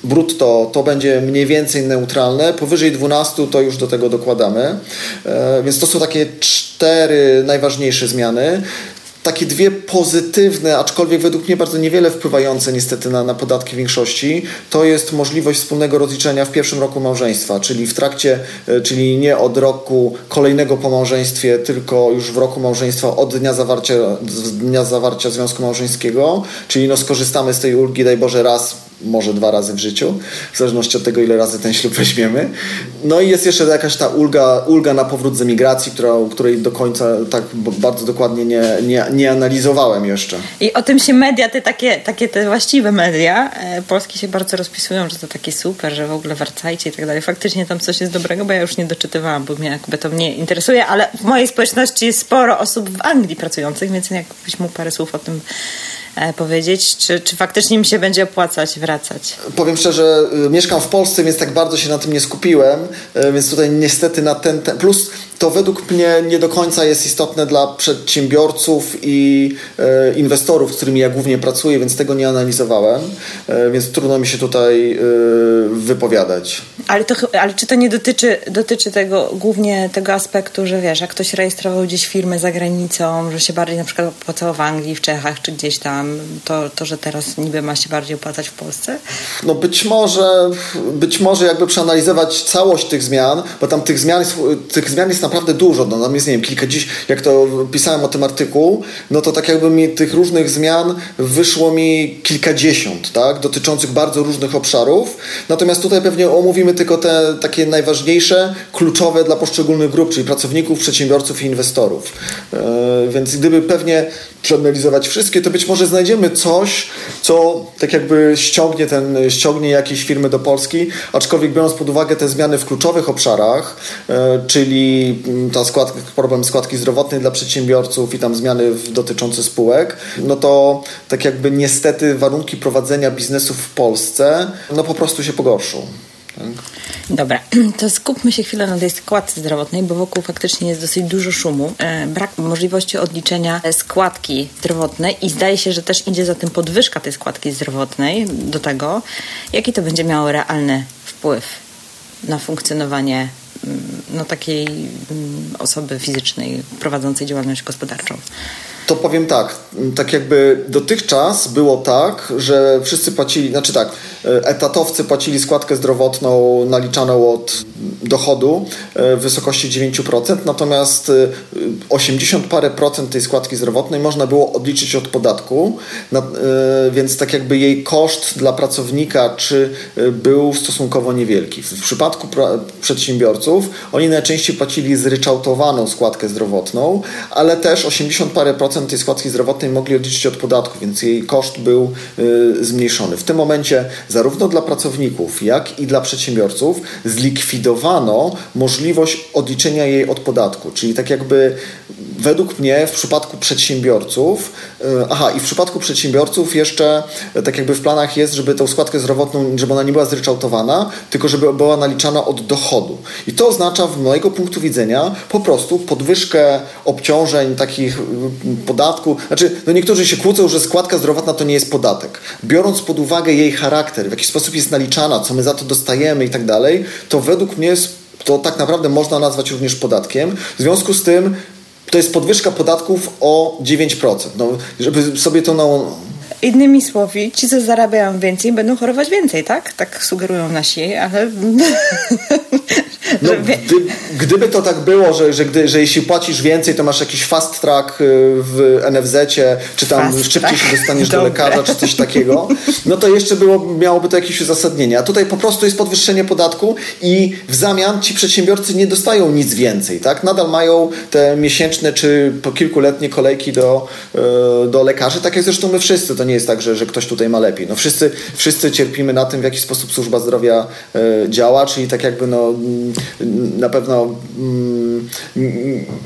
brutto to będzie mniej więcej neutralne, powyżej 12 to już do tego dokładamy. E, więc to są takie cztery najważniejsze zmiany takie dwie pozytywne, aczkolwiek według mnie bardzo niewiele wpływające niestety na, na podatki większości, to jest możliwość wspólnego rozliczenia w pierwszym roku małżeństwa, czyli w trakcie, e, czyli nie od roku kolejnego po małżeństwie, tylko już w roku małżeństwa od dnia zawarcia, dnia zawarcia związku małżeńskiego, czyli no skorzystamy z tej ulgi, daj Boże, raz może dwa razy w życiu, w zależności od tego, ile razy ten ślub weźmiemy. No i jest jeszcze jakaś ta ulga, ulga na powrót z emigracji, która, której do końca tak bardzo dokładnie nie, nie, nie analizowałem jeszcze. I o tym się media, te takie, takie te właściwe media e, polskie się bardzo rozpisują, że to taki super, że w ogóle wracajcie i tak dalej. Faktycznie tam coś jest dobrego, bo ja już nie doczytywałam, bo mnie jakby to mnie interesuje, ale w mojej społeczności jest sporo osób w Anglii pracujących, więc jakbyś mógł parę słów o tym E, powiedzieć, czy, czy faktycznie mi się będzie opłacać wracać? Powiem szczerze, y, mieszkam w Polsce, więc tak bardzo się na tym nie skupiłem, y, więc tutaj niestety na ten, ten plus to według mnie nie do końca jest istotne dla przedsiębiorców i e, inwestorów, z którymi ja głównie pracuję, więc tego nie analizowałem, e, więc trudno mi się tutaj e, wypowiadać. Ale, to, ale czy to nie dotyczy, dotyczy tego głównie tego aspektu, że wiesz, jak ktoś rejestrował gdzieś firmę za granicą, że się bardziej na przykład opłacało w Anglii, w Czechach czy gdzieś tam, to, to że teraz niby ma się bardziej opłacać w Polsce? No być może, być może jakby przeanalizować całość tych zmian, bo tam tych zmian, tych zmian jest naprawdę dużo, no tam jest, nie wiem, kilkadziesiąt, jak to pisałem o tym artykułu, no to tak jakby mi tych różnych zmian wyszło mi kilkadziesiąt, tak, dotyczących bardzo różnych obszarów, natomiast tutaj pewnie omówimy tylko te takie najważniejsze, kluczowe dla poszczególnych grup, czyli pracowników, przedsiębiorców i inwestorów. Yy, więc gdyby pewnie przeanalizować wszystkie, to być może znajdziemy coś, co tak jakby ściągnie, ten, ściągnie jakieś firmy do Polski, aczkolwiek biorąc pod uwagę te zmiany w kluczowych obszarach, yy, czyli ta składka, problem składki zdrowotnej dla przedsiębiorców i tam zmiany dotyczące spółek, no to tak jakby niestety warunki prowadzenia biznesu w Polsce no po prostu się pogorszą. Tak? Dobra, to skupmy się chwilę na tej składce zdrowotnej, bo wokół faktycznie jest dosyć dużo szumu. E, brak możliwości odliczenia składki zdrowotnej i zdaje się, że też idzie za tym podwyżka tej składki zdrowotnej do tego, jaki to będzie miało realny wpływ na funkcjonowanie no, takiej mm, osoby fizycznej prowadzącej działalność gospodarczą. To powiem tak, tak jakby dotychczas było tak, że wszyscy płacili, znaczy tak, etatowcy płacili składkę zdrowotną naliczaną od dochodu e, w wysokości 9%, natomiast 80 e, parę procent tej składki zdrowotnej można było odliczyć od podatku, e, więc tak jakby jej koszt dla pracownika czy był stosunkowo niewielki. W przypadku przedsiębiorców oni najczęściej płacili zryczałtowaną składkę zdrowotną, ale też 80 parę procent tej składki zdrowotnej mogli odliczyć od podatku, więc jej koszt był zmniejszony. W tym momencie zarówno dla pracowników, jak i dla przedsiębiorców zlikwidowano możliwość odliczenia jej od podatku, czyli tak jakby według mnie w przypadku przedsiębiorców, e, aha, i w przypadku przedsiębiorców jeszcze e, tak jakby w planach jest, żeby tą składkę zdrowotną, żeby ona nie była zryczałtowana, tylko żeby była naliczana od dochodu. I to oznacza z mojego punktu widzenia po prostu podwyżkę obciążeń takich podatku. Znaczy, no niektórzy się kłócą, że składka zdrowotna to nie jest podatek. Biorąc pod uwagę jej charakter, w jaki sposób jest naliczana, co my za to dostajemy i tak dalej, to według mnie to tak naprawdę można nazwać również podatkiem. W związku z tym to jest podwyżka podatków o 9%. No, żeby sobie to na, Innymi słowy, ci, co zarabiają więcej, będą chorować więcej, tak? Tak sugerują nasi, ale... No, gdy, gdyby to tak było, że, że, gdy, że jeśli płacisz więcej, to masz jakiś fast track y, w NFZ-cie, czy tam fast szybciej track? się dostaniesz do lekarza, czy coś takiego, no to jeszcze było, miałoby to jakieś uzasadnienie. A tutaj po prostu jest podwyższenie podatku i w zamian ci przedsiębiorcy nie dostają nic więcej, tak? Nadal mają te miesięczne czy po kilkuletnie kolejki do, y, do lekarzy, tak jak zresztą my wszyscy. To nie jest tak, że, że ktoś tutaj ma lepiej. No wszyscy, wszyscy cierpimy na tym, w jaki sposób służba zdrowia y, działa, czyli tak jakby no na pewno mm,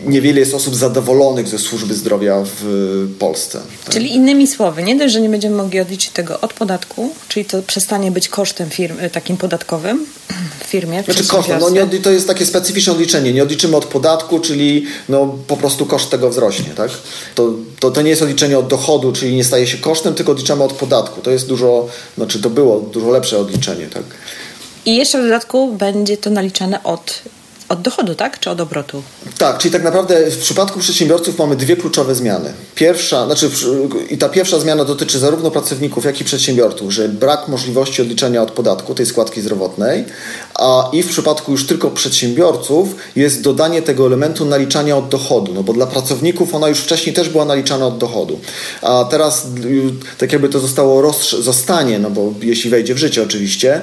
niewiele jest osób zadowolonych ze służby zdrowia w Polsce. Tak? Czyli innymi słowy, nie dość, że nie będziemy mogli odliczyć tego od podatku, czyli to przestanie być kosztem firm, y, takim podatkowym w firmie. Znaczy kosztem, no nie, to jest takie specyficzne odliczenie. Nie odliczymy od podatku, czyli no, po prostu koszt tego wzrośnie. Tak? To, to, to nie jest odliczenie od dochodu, czyli nie staje się kosztem, tylko odliczamy od podatku. To jest dużo, znaczy to było dużo lepsze odliczenie. Tak? I jeszcze w dodatku będzie to naliczane od od dochodu, tak? Czy od obrotu? Tak, czyli tak naprawdę w przypadku przedsiębiorców mamy dwie kluczowe zmiany. Pierwsza, znaczy i ta pierwsza zmiana dotyczy zarówno pracowników, jak i przedsiębiorców, że brak możliwości odliczenia od podatku tej składki zdrowotnej, a i w przypadku już tylko przedsiębiorców jest dodanie tego elementu naliczania od dochodu, no bo dla pracowników ona już wcześniej też była naliczana od dochodu. A teraz tak jakby to zostało zostanie, no bo jeśli wejdzie w życie oczywiście,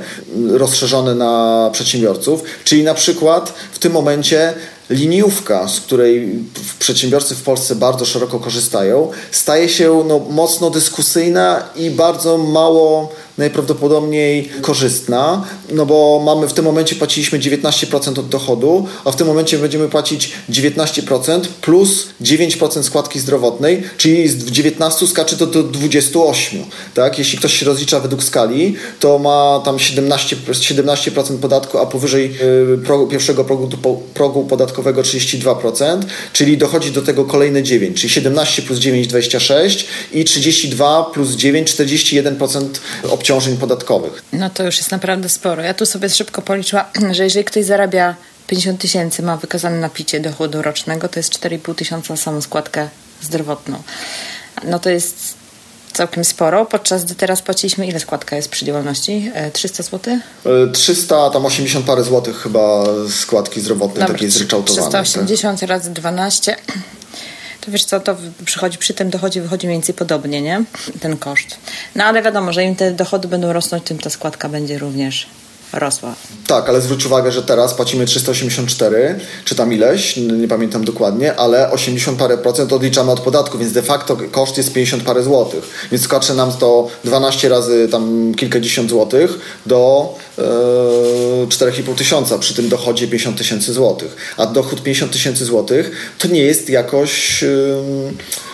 rozszerzone na przedsiębiorców, czyli na przykład w tym momencie liniówka, z której przedsiębiorcy w Polsce bardzo szeroko korzystają, staje się no, mocno dyskusyjna i bardzo mało najprawdopodobniej korzystna, no bo mamy w tym momencie płaciliśmy 19% od dochodu, a w tym momencie będziemy płacić 19% plus 9% składki zdrowotnej, czyli z 19 skacze to do 28. Tak? Jeśli ktoś się rozlicza według skali, to ma tam 17%, 17% podatku, a powyżej yy, progu, pierwszego progu, progu podatkowego 32%, czyli dochodzi do tego kolejne 9, czyli 17 plus 9 26 i 32 plus 9 41% obciążeń podatkowych. No to już jest naprawdę sporo. Ja tu sobie szybko policzyła, że jeżeli ktoś zarabia 50 tysięcy, ma wykazane na picie dochodu rocznego, to jest 4,5 tysiąca samą składkę zdrowotną. No to jest całkiem sporo, podczas gdy teraz płaciliśmy, ile składka jest przy działalności? 300 zł? 300, tam 80 parę złotych chyba składki zdrowotnej Dobra, takiej zryczałtowanej. 380 tak? razy 12 to wiesz co, to przychodzi, przy tym dochodzie wychodzi mniej więcej podobnie, nie? Ten koszt. No ale wiadomo, że im te dochody będą rosnąć, tym ta składka będzie również rosła. Tak, ale zwróć uwagę, że teraz płacimy 384, czy tam ileś, nie pamiętam dokładnie, ale 80 parę procent odliczamy od podatku, więc de facto koszt jest 50 parę złotych. Więc skacze nam to 12 razy tam kilkadziesiąt złotych do e, 4,5 tysiąca przy tym dochodzie 50 tysięcy złotych. A dochód 50 tysięcy złotych to nie jest jakoś...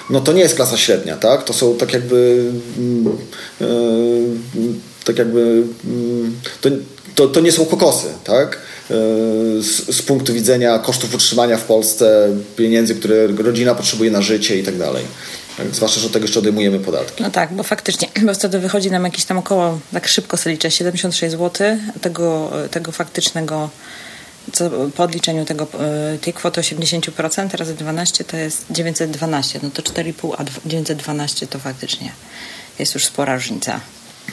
no to nie jest klasa średnia, tak? To są tak jakby... Yy, tak jakby... To, to, to nie są kokosy, tak? E, z, z, punktu widzenia kosztów utrzymania w Polsce, pieniędzy, które rodzina potrzebuje na życie i tak dalej. Tak, zwłaszcza, że od tego jeszcze odejmujemy podatki. No tak, bo faktycznie, bo wtedy wychodzi nam jakieś tam około, tak szybko sobie liczę, 76 zł tego, tego faktycznego co, po odliczeniu tego, e, tej kwoty 80% razy 12 to jest 912, no to 4,5, a 912 to faktycznie jest już spora różnica.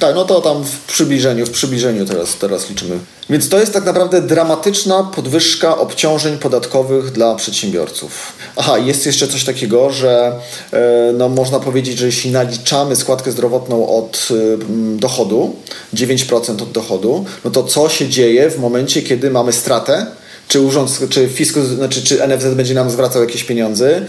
Tak, no to tam w przybliżeniu, w przybliżeniu teraz, teraz liczymy. Więc to jest tak naprawdę dramatyczna podwyżka obciążeń podatkowych dla przedsiębiorców. Aha, jest jeszcze coś takiego, że e, no, można powiedzieć, że jeśli naliczamy składkę zdrowotną od e, dochodu, 9% od dochodu, no to co się dzieje w momencie, kiedy mamy stratę, czy urząd, czy fiskus, znaczy czy NFZ będzie nam zwracał jakieś pieniądze,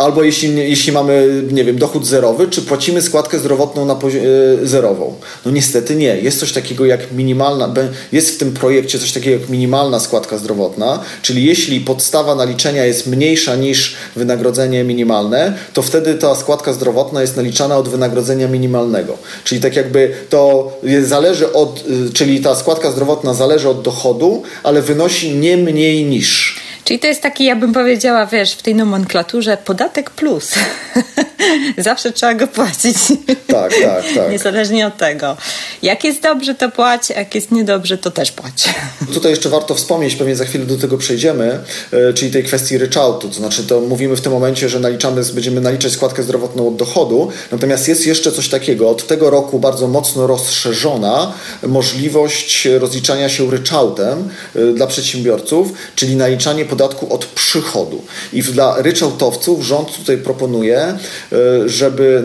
Albo jeśli, jeśli mamy, nie wiem, dochód zerowy, czy płacimy składkę zdrowotną na poziom, e, zerową? No niestety nie. Jest coś takiego jak minimalna, jest w tym projekcie coś takiego jak minimalna składka zdrowotna, czyli jeśli podstawa naliczenia jest mniejsza niż wynagrodzenie minimalne, to wtedy ta składka zdrowotna jest naliczana od wynagrodzenia minimalnego. Czyli tak jakby to zależy od, y, czyli ta składka zdrowotna zależy od dochodu, ale wynosi nie mniej niż. Czyli to jest taki, ja bym powiedziała, wiesz, w tej nomenklaturze podatek plus. Zawsze trzeba go płacić. Tak, tak, tak. Niezależnie od tego. Jak jest dobrze, to płać, jak jest niedobrze, to też płać. Tutaj jeszcze warto wspomnieć, pewnie za chwilę do tego przejdziemy, e, czyli tej kwestii ryczałtu. To znaczy, to mówimy w tym momencie, że naliczamy, będziemy naliczać składkę zdrowotną od dochodu, natomiast jest jeszcze coś takiego. Od tego roku bardzo mocno rozszerzona możliwość rozliczania się ryczałtem e, dla przedsiębiorców, czyli naliczanie podatku od przychodu. I dla ryczałtowców rząd tutaj proponuje, e, żeby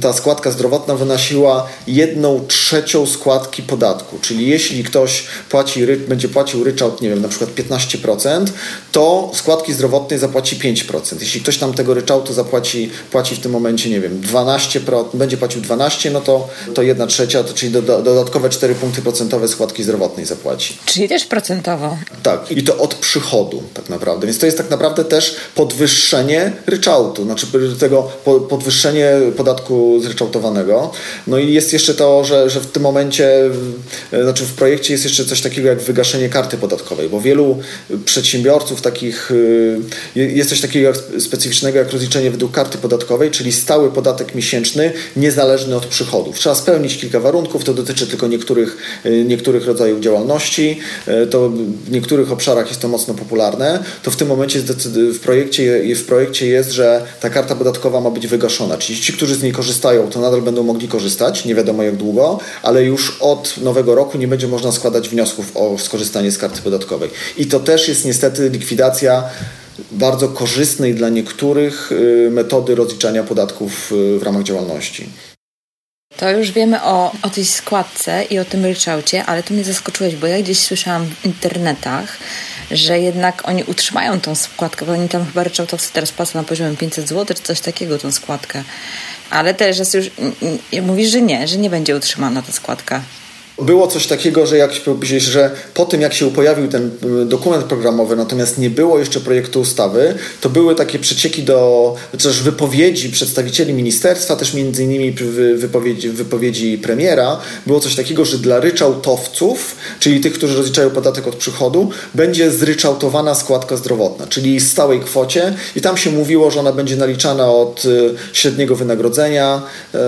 ta składka zdrowotna wynosiła jedną trzecią składki podatku. Czyli jeśli ktoś płaci, będzie płacił ryczałt, nie wiem, na przykład 15%, to składki zdrowotnej zapłaci 5%. Jeśli ktoś tam tego ryczałtu zapłaci, płaci w tym momencie, nie wiem, 12%, będzie płacił 12%, no to, to 1 trzecia, to, czyli do, do, dodatkowe 4 punkty procentowe składki zdrowotnej zapłaci. Czyli też procentowo. Tak, i to od przychodu tak naprawdę. Więc to jest tak naprawdę też podwyższenie ryczałtu, znaczy tego podwyższenie podatku zryczałtowanego. No i jest jeszcze to, że, że w tym momencie, znaczy w projekcie jest jeszcze coś takiego jak wygaszenie karty podatkowej, bo wielu przedsiębiorców takich, y, jest coś takiego specyficznego jak rozliczenie według karty podatkowej, czyli stały podatek miesięczny niezależny od przychodów. Trzeba spełnić kilka warunków, to dotyczy tylko niektórych, y, niektórych rodzajów działalności, to w niektórych obszarach jest to mocno popularne, to w tym momencie w projekcie, w projekcie jest, że ta karta podatkowa ma być wygaszona, czyli ci, którzy z niej korzystają, to nadal będą mogli korzystać, nie wiadomo jak długo, ale już od nowego roku nie będzie można składać wniosków o skorzystanie z karty podatkowej. I to też jest niestety likwidacja bardzo korzystnej dla niektórych y, metody rozliczania podatków y, w ramach działalności. To już wiemy o, o tej składce i o tym ryczałcie, ale tu mnie zaskoczyłeś, bo ja gdzieś słyszałam w internetach, że jednak oni utrzymają tą składkę, bo oni tam chyba ryczałtowcy teraz płacą na poziomie 500 zł czy coś takiego tą składkę. Ale też jest już, mówisz, że nie, że nie będzie utrzymana ta składka było coś takiego, że jak że po tym jak się pojawił ten y, dokument programowy, natomiast nie było jeszcze projektu ustawy, to były takie przecieki do też wypowiedzi przedstawicieli ministerstwa, też między innymi wypowiedzi, wypowiedzi premiera, było coś takiego, że dla ryczałtowców, czyli tych, którzy rozliczają podatek od przychodu, będzie zryczałtowana składka zdrowotna, czyli w stałej kwocie i tam się mówiło, że ona będzie naliczana od y, średniego wynagrodzenia y,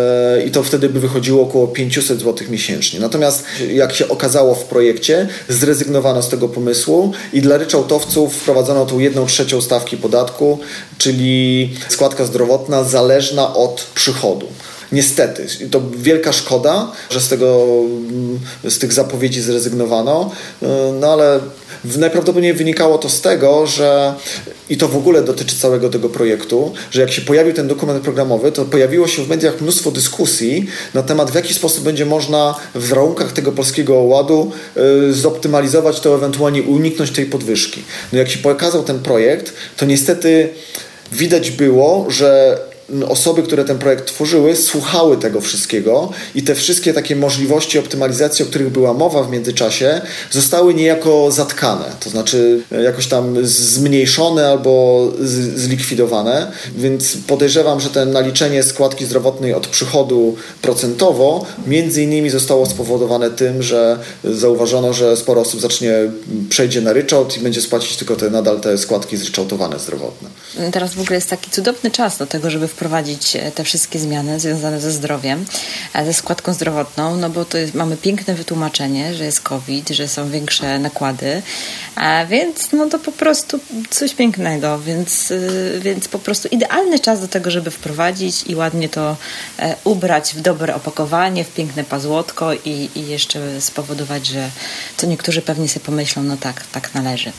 i to wtedy by wychodziło około 500 zł miesięcznie. Natomiast jak się okazało w projekcie, zrezygnowano z tego pomysłu i dla ryczałtowców wprowadzono tą jedną trzecią stawki podatku, czyli składka zdrowotna zależna od przychodu. Niestety, to wielka szkoda, że z, tego, z tych zapowiedzi zrezygnowano, no ale najprawdopodobniej wynikało to z tego, że i to w ogóle dotyczy całego tego projektu, że jak się pojawił ten dokument programowy, to pojawiło się w mediach mnóstwo dyskusji na temat, w jaki sposób będzie można w warunkach tego polskiego ładu y, zoptymalizować to, ewentualnie uniknąć tej podwyżki. No jak się pokazał ten projekt, to niestety widać było, że osoby, które ten projekt tworzyły, słuchały tego wszystkiego i te wszystkie takie możliwości optymalizacji, o których była mowa w międzyczasie, zostały niejako zatkane, to znaczy e, jakoś tam zmniejszone albo zlikwidowane, więc podejrzewam, że ten naliczenie składki zdrowotnej od przychodu procentowo między innymi zostało spowodowane tym, że zauważono, że sporo osób zacznie przejdzie na ryczałt i będzie spłacić tylko te nadal te składki zryczałtowane zdrowotne. Teraz w ogóle jest taki cudowny czas do tego, żeby wprowadzić e, te wszystkie zmiany związane ze zdrowiem, e, ze składką zdrowotną, no bo to jest, mamy piękne wytłumaczenie, że jest COVID, że są większe nakłady, a więc no to po prostu coś pięknego, więc, e, więc po prostu idealny czas do tego, żeby wprowadzić i ładnie to ubrać w dobre opakowanie, w piękne pazłotko i, i jeszcze spowodować, że to niektórzy pewnie sobie pomyślą, no tak, tak należy.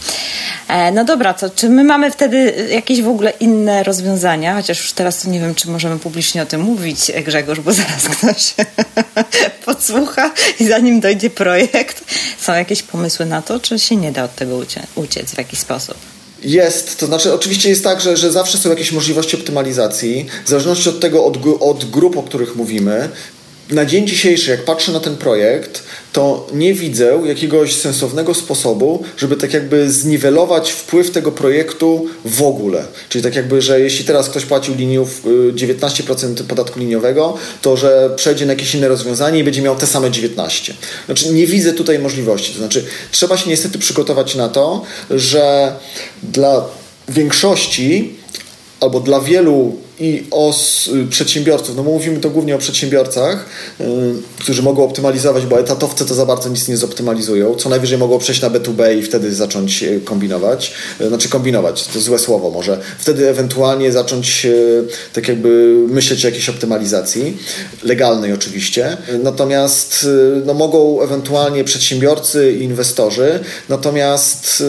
No dobra, to czy my mamy wtedy jakieś w ogóle inne rozwiązania, chociaż już teraz nie wiem, czy możemy publicznie o tym mówić, Grzegorz, bo zaraz ktoś podsłucha i zanim dojdzie projekt, są jakieś pomysły na to, czy się nie da od tego uciec w jakiś sposób? Jest, to znaczy oczywiście jest tak, że, że zawsze są jakieś możliwości optymalizacji, w zależności od tego, od, od grup, o których mówimy. Na dzień dzisiejszy, jak patrzę na ten projekt, to nie widzę jakiegoś sensownego sposobu, żeby tak jakby zniwelować wpływ tego projektu w ogóle. Czyli tak jakby, że jeśli teraz ktoś płacił liniów 19% y, podatku liniowego, to że przejdzie na jakieś inne rozwiązanie i będzie miał te same 19. Znaczy nie widzę tutaj możliwości. To znaczy trzeba się niestety przygotować na to, że dla większości albo dla wielu i o przedsiębiorców, no mówimy to głównie o przedsiębiorcach, yy, którzy mogą optymalizować, bo etatowcy to za bardzo nic nie zoptymalizują. Co najwyżej mogą przejść na B2B i wtedy zacząć e, kombinować. Yy, znaczy kombinować, to złe słowo może. Wtedy ewentualnie zacząć yy, tak jakby myśleć o jakiejś optymalizacji, legalnej oczywiście. Natomiast no, mogą ewentualnie przedsiębiorcy i inwestorzy, natomiast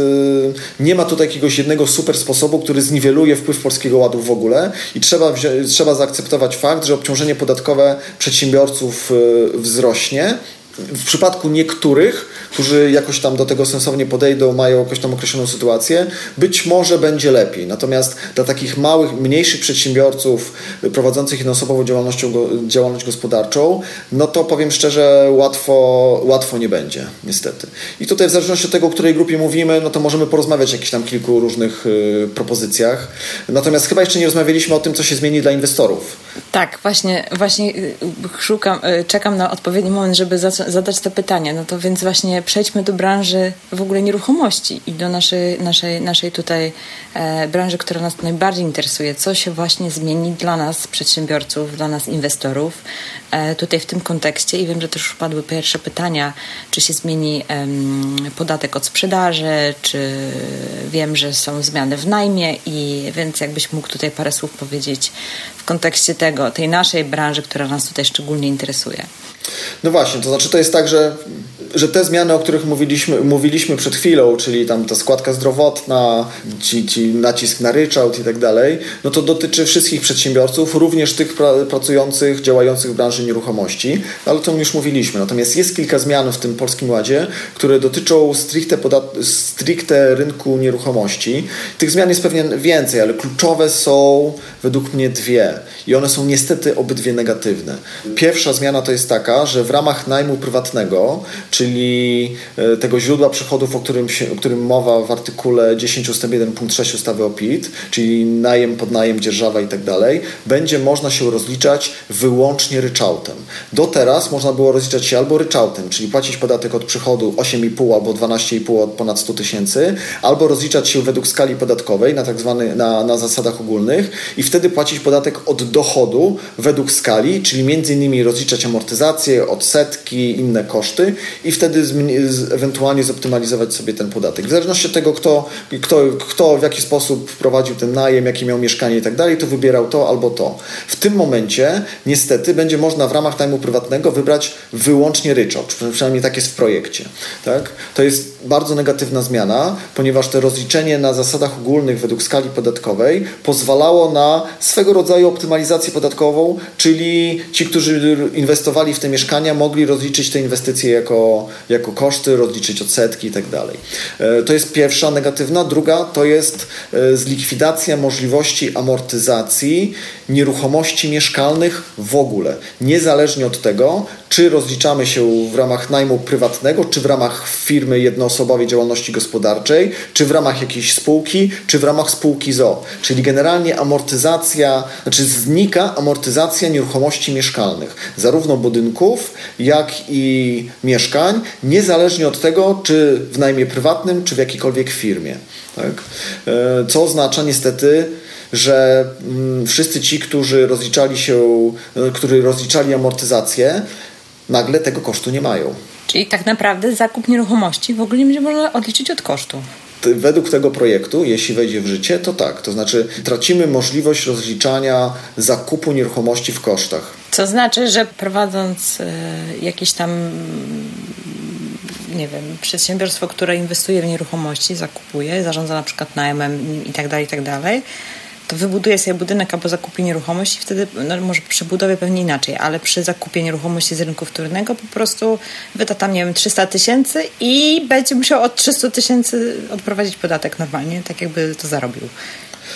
nie ma tutaj jakiegoś jednego super sposobu, który zniweluje wpływ Polskiego Ładu w ogóle i trzeba trzeba, trzeba zaakceptować fakt, że obciążenie podatkowe przedsiębiorców y, wzrośnie. W przypadku niektórych którzy jakoś tam do tego sensownie podejdą, mają jakąś tam określoną sytuację, być może będzie lepiej. Natomiast dla takich małych, mniejszych przedsiębiorców prowadzących jednoosobową działalnością, działalność gospodarczą, no to powiem szczerze, łatwo, łatwo nie będzie, niestety. I tutaj w zależności od tego, o której grupie mówimy, no to możemy porozmawiać o jakichś tam kilku różnych y, propozycjach. Natomiast chyba jeszcze nie rozmawialiśmy o tym, co się zmieni dla inwestorów. Tak, właśnie, właśnie y, szukam, y, czekam na odpowiedni moment, żeby zadać to pytanie. No to więc właśnie przejdźmy do branży w ogóle nieruchomości i do naszej, naszej, naszej tutaj e, branży, która nas najbardziej interesuje. Co się właśnie zmieni dla nas, przedsiębiorców, dla nas, inwestorów, e, tutaj w tym kontekście. I wiem, że też padły pierwsze pytania, czy się zmieni podatek od sprzedaży, czy wiem, że są zmiany w najmie i więc jakbyś mógł tutaj parę słów powiedzieć w kontekście tego, tej naszej branży, która nas tutaj szczególnie interesuje. No właśnie, to znaczy to jest tak, że, że te zmiany, o których mówiliśmy, mówiliśmy przed chwilą, czyli tam ta składka zdrowotna, ci, ci nacisk na ryczałt i tak dalej, no to dotyczy wszystkich przedsiębiorców, również tych pra pracujących, działających w branży nieruchomości, ale to już mówiliśmy. Natomiast jest kilka zmian w tym Polskim Ładzie, które dotyczą stricte, stricte rynku nieruchomości. Tych zmian jest pewnie więcej, ale kluczowe są według mnie dwie i one są niestety obydwie negatywne. Pierwsza zmiana to jest taka, że w ramach najmu prywatnego, czyli e, tego źródła przychodów, o którym, się, o którym mowa w artykule 10 ust. 1 punkt 6 ustawy o PIT, czyli najem, podnajem, dzierżawa i tak dalej, będzie można się rozliczać wyłącznie ryczałtem. Do teraz można było rozliczać się albo ryczałtem, czyli płacić podatek od przychodu 8,5 albo 12,5 od ponad 100 tysięcy, albo rozliczać się według skali podatkowej na, tak zwany, na, na zasadach ogólnych i wtedy płacić podatek od dochodu według skali, czyli innymi rozliczać amortyzację, odsetki, inne koszty i wtedy ewentualnie zoptymalizować sobie ten podatek. W zależności od tego, kto, kto, kto w jaki sposób prowadził ten najem, jakie miał mieszkanie i tak dalej, to wybierał to albo to. W tym momencie niestety będzie można w ramach najmu prywatnego wybrać wyłącznie ryczałt, przynajmniej tak jest w projekcie. Tak? To jest bardzo negatywna zmiana, ponieważ to rozliczenie na zasadach ogólnych według skali podatkowej pozwalało na swego rodzaju optymalizację podatkową, czyli ci, którzy inwestowali w te mieszkania mogli rozliczyć te inwestycje jako, jako koszty, rozliczyć odsetki itd. Tak e, to jest pierwsza negatywna. Druga to jest e, zlikwidacja możliwości amortyzacji nieruchomości mieszkalnych w ogóle. Niezależnie od tego, czy rozliczamy się w ramach najmu prywatnego, czy w ramach firmy jednoosobowej działalności gospodarczej, czy w ramach jakiejś spółki, czy w ramach spółki ZO. Czyli generalnie amortyzacja, znaczy znika amortyzacja nieruchomości mieszkalnych, zarówno budynków, jak i mieszkań, niezależnie od tego, czy w najmie prywatnym, czy w jakiejkolwiek firmie. Tak? E, co oznacza niestety, że mm, wszyscy ci, którzy rozliczali się, e, którzy rozliczali amortyzację, nagle tego kosztu nie mają. Czyli tak naprawdę zakup nieruchomości w ogóle nie będzie można odliczyć od kosztu. Według tego projektu, jeśli wejdzie w życie, to tak. To znaczy tracimy możliwość rozliczania zakupu nieruchomości w kosztach. Co znaczy, że prowadząc y, jakieś tam nie wiem, przedsiębiorstwo, które inwestuje w nieruchomości, zakupuje, zarządza na przykład najmem i tak dalej, i tak dalej, to wybuduje sobie budynek albo zakupi nieruchomość i wtedy, no może przy budowie pewnie inaczej, ale przy zakupie nieruchomości z rynku wtórnego po prostu wyda tam, nie wiem, 300 tysięcy i będzie musiał od 300 tysięcy odprowadzić podatek normalnie, tak jakby to zarobił.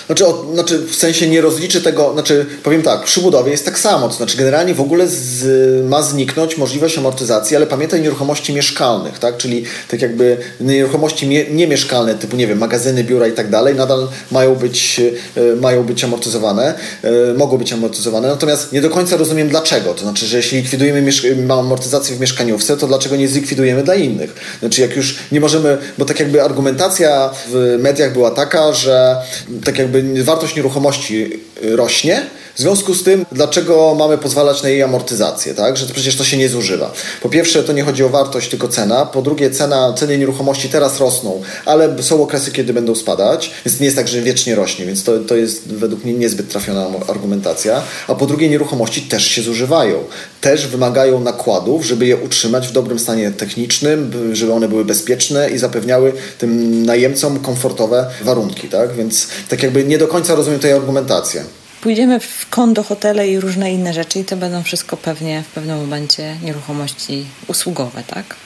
Znaczy, o, znaczy w sensie nie rozliczy tego, znaczy powiem tak, przy budowie jest tak samo, to znaczy generalnie w ogóle z, ma zniknąć możliwość amortyzacji, ale pamiętaj nieruchomości mieszkalnych, tak, czyli tak jakby nieruchomości mie, niemieszkalne typu, nie wiem, magazyny, biura i tak dalej, nadal mają być, e, mają być amortyzowane, e, mogą być amortyzowane, natomiast nie do końca rozumiem dlaczego, to znaczy, że jeśli likwidujemy amortyzację w mieszkaniówce, to dlaczego nie zlikwidujemy dla innych? Znaczy jak już nie możemy, bo tak jakby argumentacja w mediach była taka, że tak jakby jakby wartość nieruchomości rośnie, w związku z tym, dlaczego mamy pozwalać na jej amortyzację, tak? Że to przecież to się nie zużywa. Po pierwsze, to nie chodzi o wartość, tylko cena. Po drugie, cena, ceny nieruchomości teraz rosną, ale są okresy, kiedy będą spadać, więc nie jest tak, że wiecznie rośnie, więc to, to jest według mnie niezbyt trafiona argumentacja. A po drugie, nieruchomości też się zużywają. Też wymagają nakładów, żeby je utrzymać w dobrym stanie technicznym, żeby one były bezpieczne i zapewniały tym najemcom komfortowe warunki, tak? Więc tak jakby nie do końca rozumiem tej argumentację pójdziemy w kondo, hotele i różne inne rzeczy i to będą wszystko pewnie w pewnym momencie nieruchomości usługowe, tak?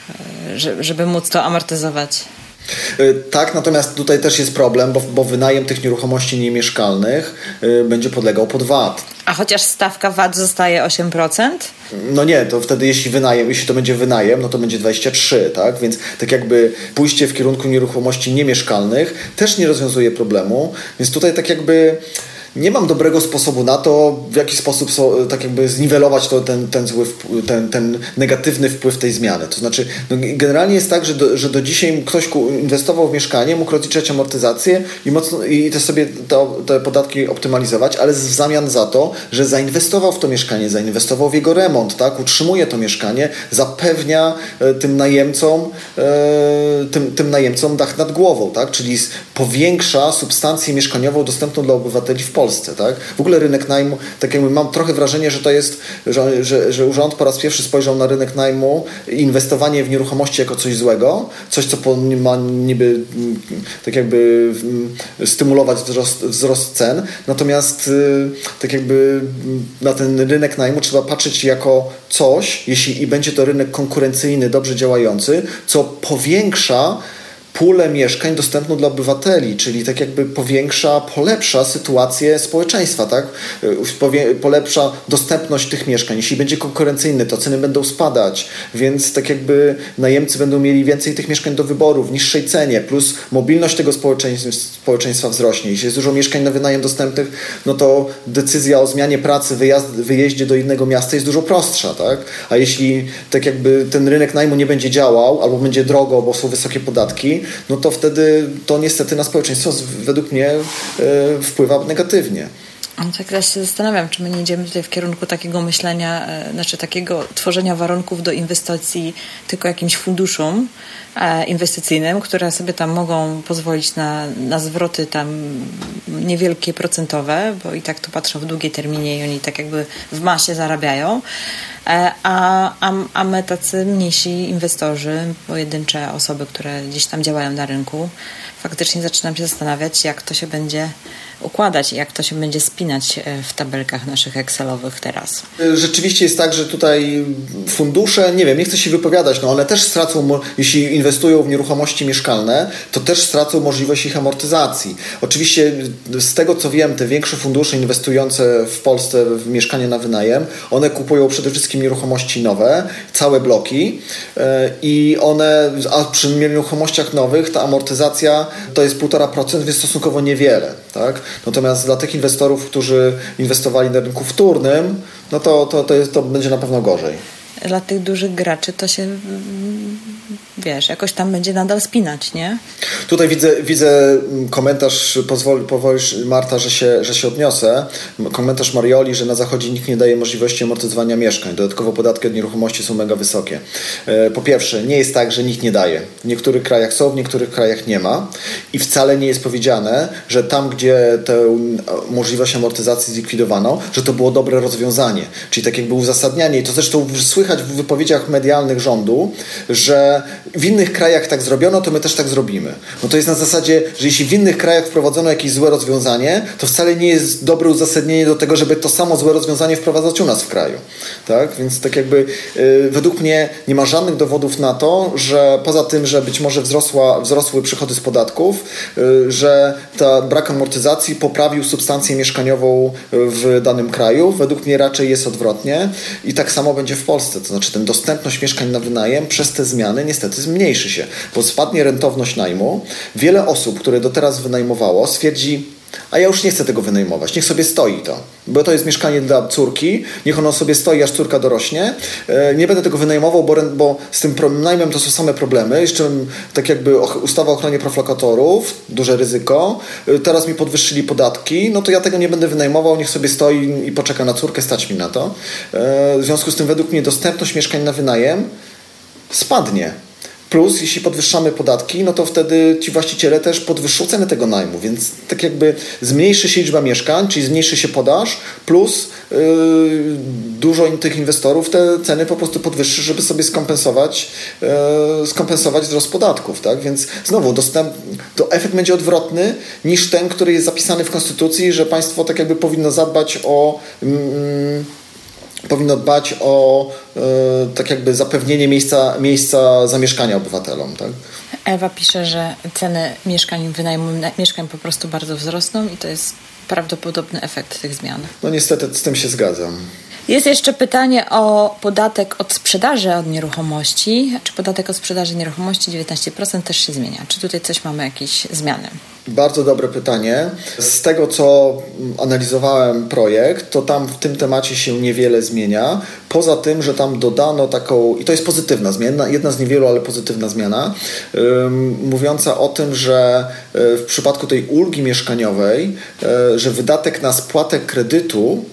E, żeby móc to amortyzować. E, tak, natomiast tutaj też jest problem, bo, bo wynajem tych nieruchomości niemieszkalnych e, będzie podlegał pod VAT. A chociaż stawka VAT zostaje 8%? No nie, to wtedy jeśli wynajem, jeśli to będzie wynajem, no to będzie 23, tak? Więc tak jakby pójście w kierunku nieruchomości niemieszkalnych też nie rozwiązuje problemu, więc tutaj tak jakby nie mam dobrego sposobu na to, w jaki sposób so, tak jakby zniwelować to, ten, ten, zły, ten, ten negatywny wpływ tej zmiany. To znaczy, no generalnie jest tak, że do, że do dzisiaj ktoś inwestował w mieszkanie, mógł rozliczać amortyzację i, mocno, i te sobie to, te podatki optymalizować, ale w zamian za to, że zainwestował w to mieszkanie, zainwestował w jego remont, tak, utrzymuje to mieszkanie, zapewnia e, tym najemcom, e, tym, tym najemcom dach nad głową, tak, czyli powiększa substancję mieszkaniową dostępną dla obywateli w Polsce. Polsce. Tak? W ogóle rynek najmu, tak jakby mam trochę wrażenie, że to jest, że, że, że urząd po raz pierwszy spojrzał na rynek najmu inwestowanie w nieruchomości jako coś złego, coś, co ma niby tak jakby stymulować wzrost, wzrost cen. Natomiast y, tak jakby na ten rynek najmu trzeba patrzeć jako coś, jeśli i będzie to rynek konkurencyjny, dobrze działający, co powiększa pulę mieszkań dostępną dla obywateli, czyli tak jakby powiększa, polepsza sytuację społeczeństwa, tak? Polepsza dostępność tych mieszkań. Jeśli będzie konkurencyjny, to ceny będą spadać, więc tak jakby najemcy będą mieli więcej tych mieszkań do wyboru w niższej cenie, plus mobilność tego społeczeństwa wzrośnie. Jeśli jest dużo mieszkań na wynajem dostępnych, no to decyzja o zmianie pracy, wyjazd, wyjeździe do innego miasta jest dużo prostsza, tak? A jeśli tak jakby ten rynek najmu nie będzie działał, albo będzie drogo, bo są wysokie podatki, no to wtedy to niestety na społeczeństwo według mnie e, wpływa negatywnie. Tak ja się zastanawiam, czy my nie idziemy tutaj w kierunku takiego myślenia, e, znaczy takiego tworzenia warunków do inwestycji tylko jakimś funduszom e, inwestycyjnym, które sobie tam mogą pozwolić na, na zwroty tam niewielkie procentowe, bo i tak to patrzą w długiej terminie i oni tak jakby w masie zarabiają. E, a, a, a my tacy mniejsi inwestorzy, pojedyncze osoby, które gdzieś tam działają na rynku, faktycznie zaczynam się zastanawiać, jak to się będzie układać i jak to się będzie spinać e, w tabelkach naszych Excelowych teraz. Rzeczywiście jest tak, że tutaj fundusze, nie wiem, nie chcę się wypowiadać, no one też stracą, jeśli inwestują w nieruchomości mieszkalne, to też stracą możliwość ich amortyzacji. Oczywiście z tego co wiem, te większe fundusze inwestujące w Polsce w mieszkanie na wynajem, one kupują przede wszystkim nieruchomości nowe, całe bloki e, i one, a przy nieruchomościach nowych ta amortyzacja to jest 1,5%, więc stosunkowo niewiele. Tak? Natomiast dla tych inwestorów, którzy inwestowali na rynku wtórnym, no to, to, to, jest, to będzie na pewno gorzej. Dla tych dużych graczy to się wiesz, jakoś tam będzie nadal spinać, nie? Tutaj widzę, widzę komentarz, pozwoli, powolisz Marta, że się, że się odniosę. Komentarz Marioli, że na zachodzie nikt nie daje możliwości amortyzowania mieszkań. Dodatkowo podatki od nieruchomości są mega wysokie. E, po pierwsze, nie jest tak, że nikt nie daje. W niektórych krajach są, w niektórych krajach nie ma. I wcale nie jest powiedziane, że tam, gdzie tę możliwość amortyzacji zlikwidowano, że to było dobre rozwiązanie. Czyli tak jakby uzasadnianie. I to zresztą słychać w wypowiedziach medialnych rządu, że w innych krajach tak zrobiono, to my też tak zrobimy. No to jest na zasadzie, że jeśli w innych krajach wprowadzono jakieś złe rozwiązanie, to wcale nie jest dobre uzasadnienie do tego, żeby to samo złe rozwiązanie wprowadzać u nas w kraju. Tak? Więc tak jakby yy, według mnie nie ma żadnych dowodów na to, że poza tym, że być może wzrosła, wzrosły przychody z podatków, yy, że ta brak amortyzacji poprawił substancję mieszkaniową w danym kraju. Według mnie raczej jest odwrotnie i tak samo będzie w Polsce. To znaczy ten dostępność mieszkań na wynajem przez te zmiany niestety zmniejszy się, bo spadnie rentowność najmu. Wiele osób, które do teraz wynajmowało, stwierdzi, a ja już nie chcę tego wynajmować, niech sobie stoi to, bo to jest mieszkanie dla córki, niech ono sobie stoi, aż córka dorośnie. E, nie będę tego wynajmował, bo, bo z tym najmem to są same problemy. Jeszcze tak jakby ustawa o ochronie proflokatorów, duże ryzyko. E, teraz mi podwyższyli podatki, no to ja tego nie będę wynajmował, niech sobie stoi i poczeka na córkę, stać mi na to. E, w związku z tym według mnie dostępność mieszkań na wynajem spadnie. Plus, jeśli podwyższamy podatki, no to wtedy ci właściciele też podwyższą cenę tego najmu, więc tak jakby zmniejszy się liczba mieszkań, czyli zmniejszy się podaż, plus yy, dużo tych inwestorów te ceny po prostu podwyższy, żeby sobie skompensować, yy, skompensować wzrost podatków, tak? Więc znowu dostęp, to efekt będzie odwrotny niż ten, który jest zapisany w Konstytucji, że państwo tak jakby powinno zadbać o yy, powinno dbać o e, tak jakby zapewnienie miejsca, miejsca zamieszkania obywatelom. Tak? Ewa pisze, że ceny mieszkań, wynajmu mieszkań po prostu bardzo wzrosną i to jest prawdopodobny efekt tych zmian. No niestety z tym się zgadzam. Jest jeszcze pytanie o podatek od sprzedaży od nieruchomości. Czy podatek od sprzedaży nieruchomości 19% też się zmienia? Czy tutaj coś mamy jakieś zmiany? Bardzo dobre pytanie. Z tego, co analizowałem projekt, to tam w tym temacie się niewiele zmienia. Poza tym, że tam dodano taką, i to jest pozytywna zmiana, jedna z niewielu, ale pozytywna zmiana, mówiąca o tym, że y, w przypadku tej ulgi mieszkaniowej, y, że wydatek na spłatę kredytu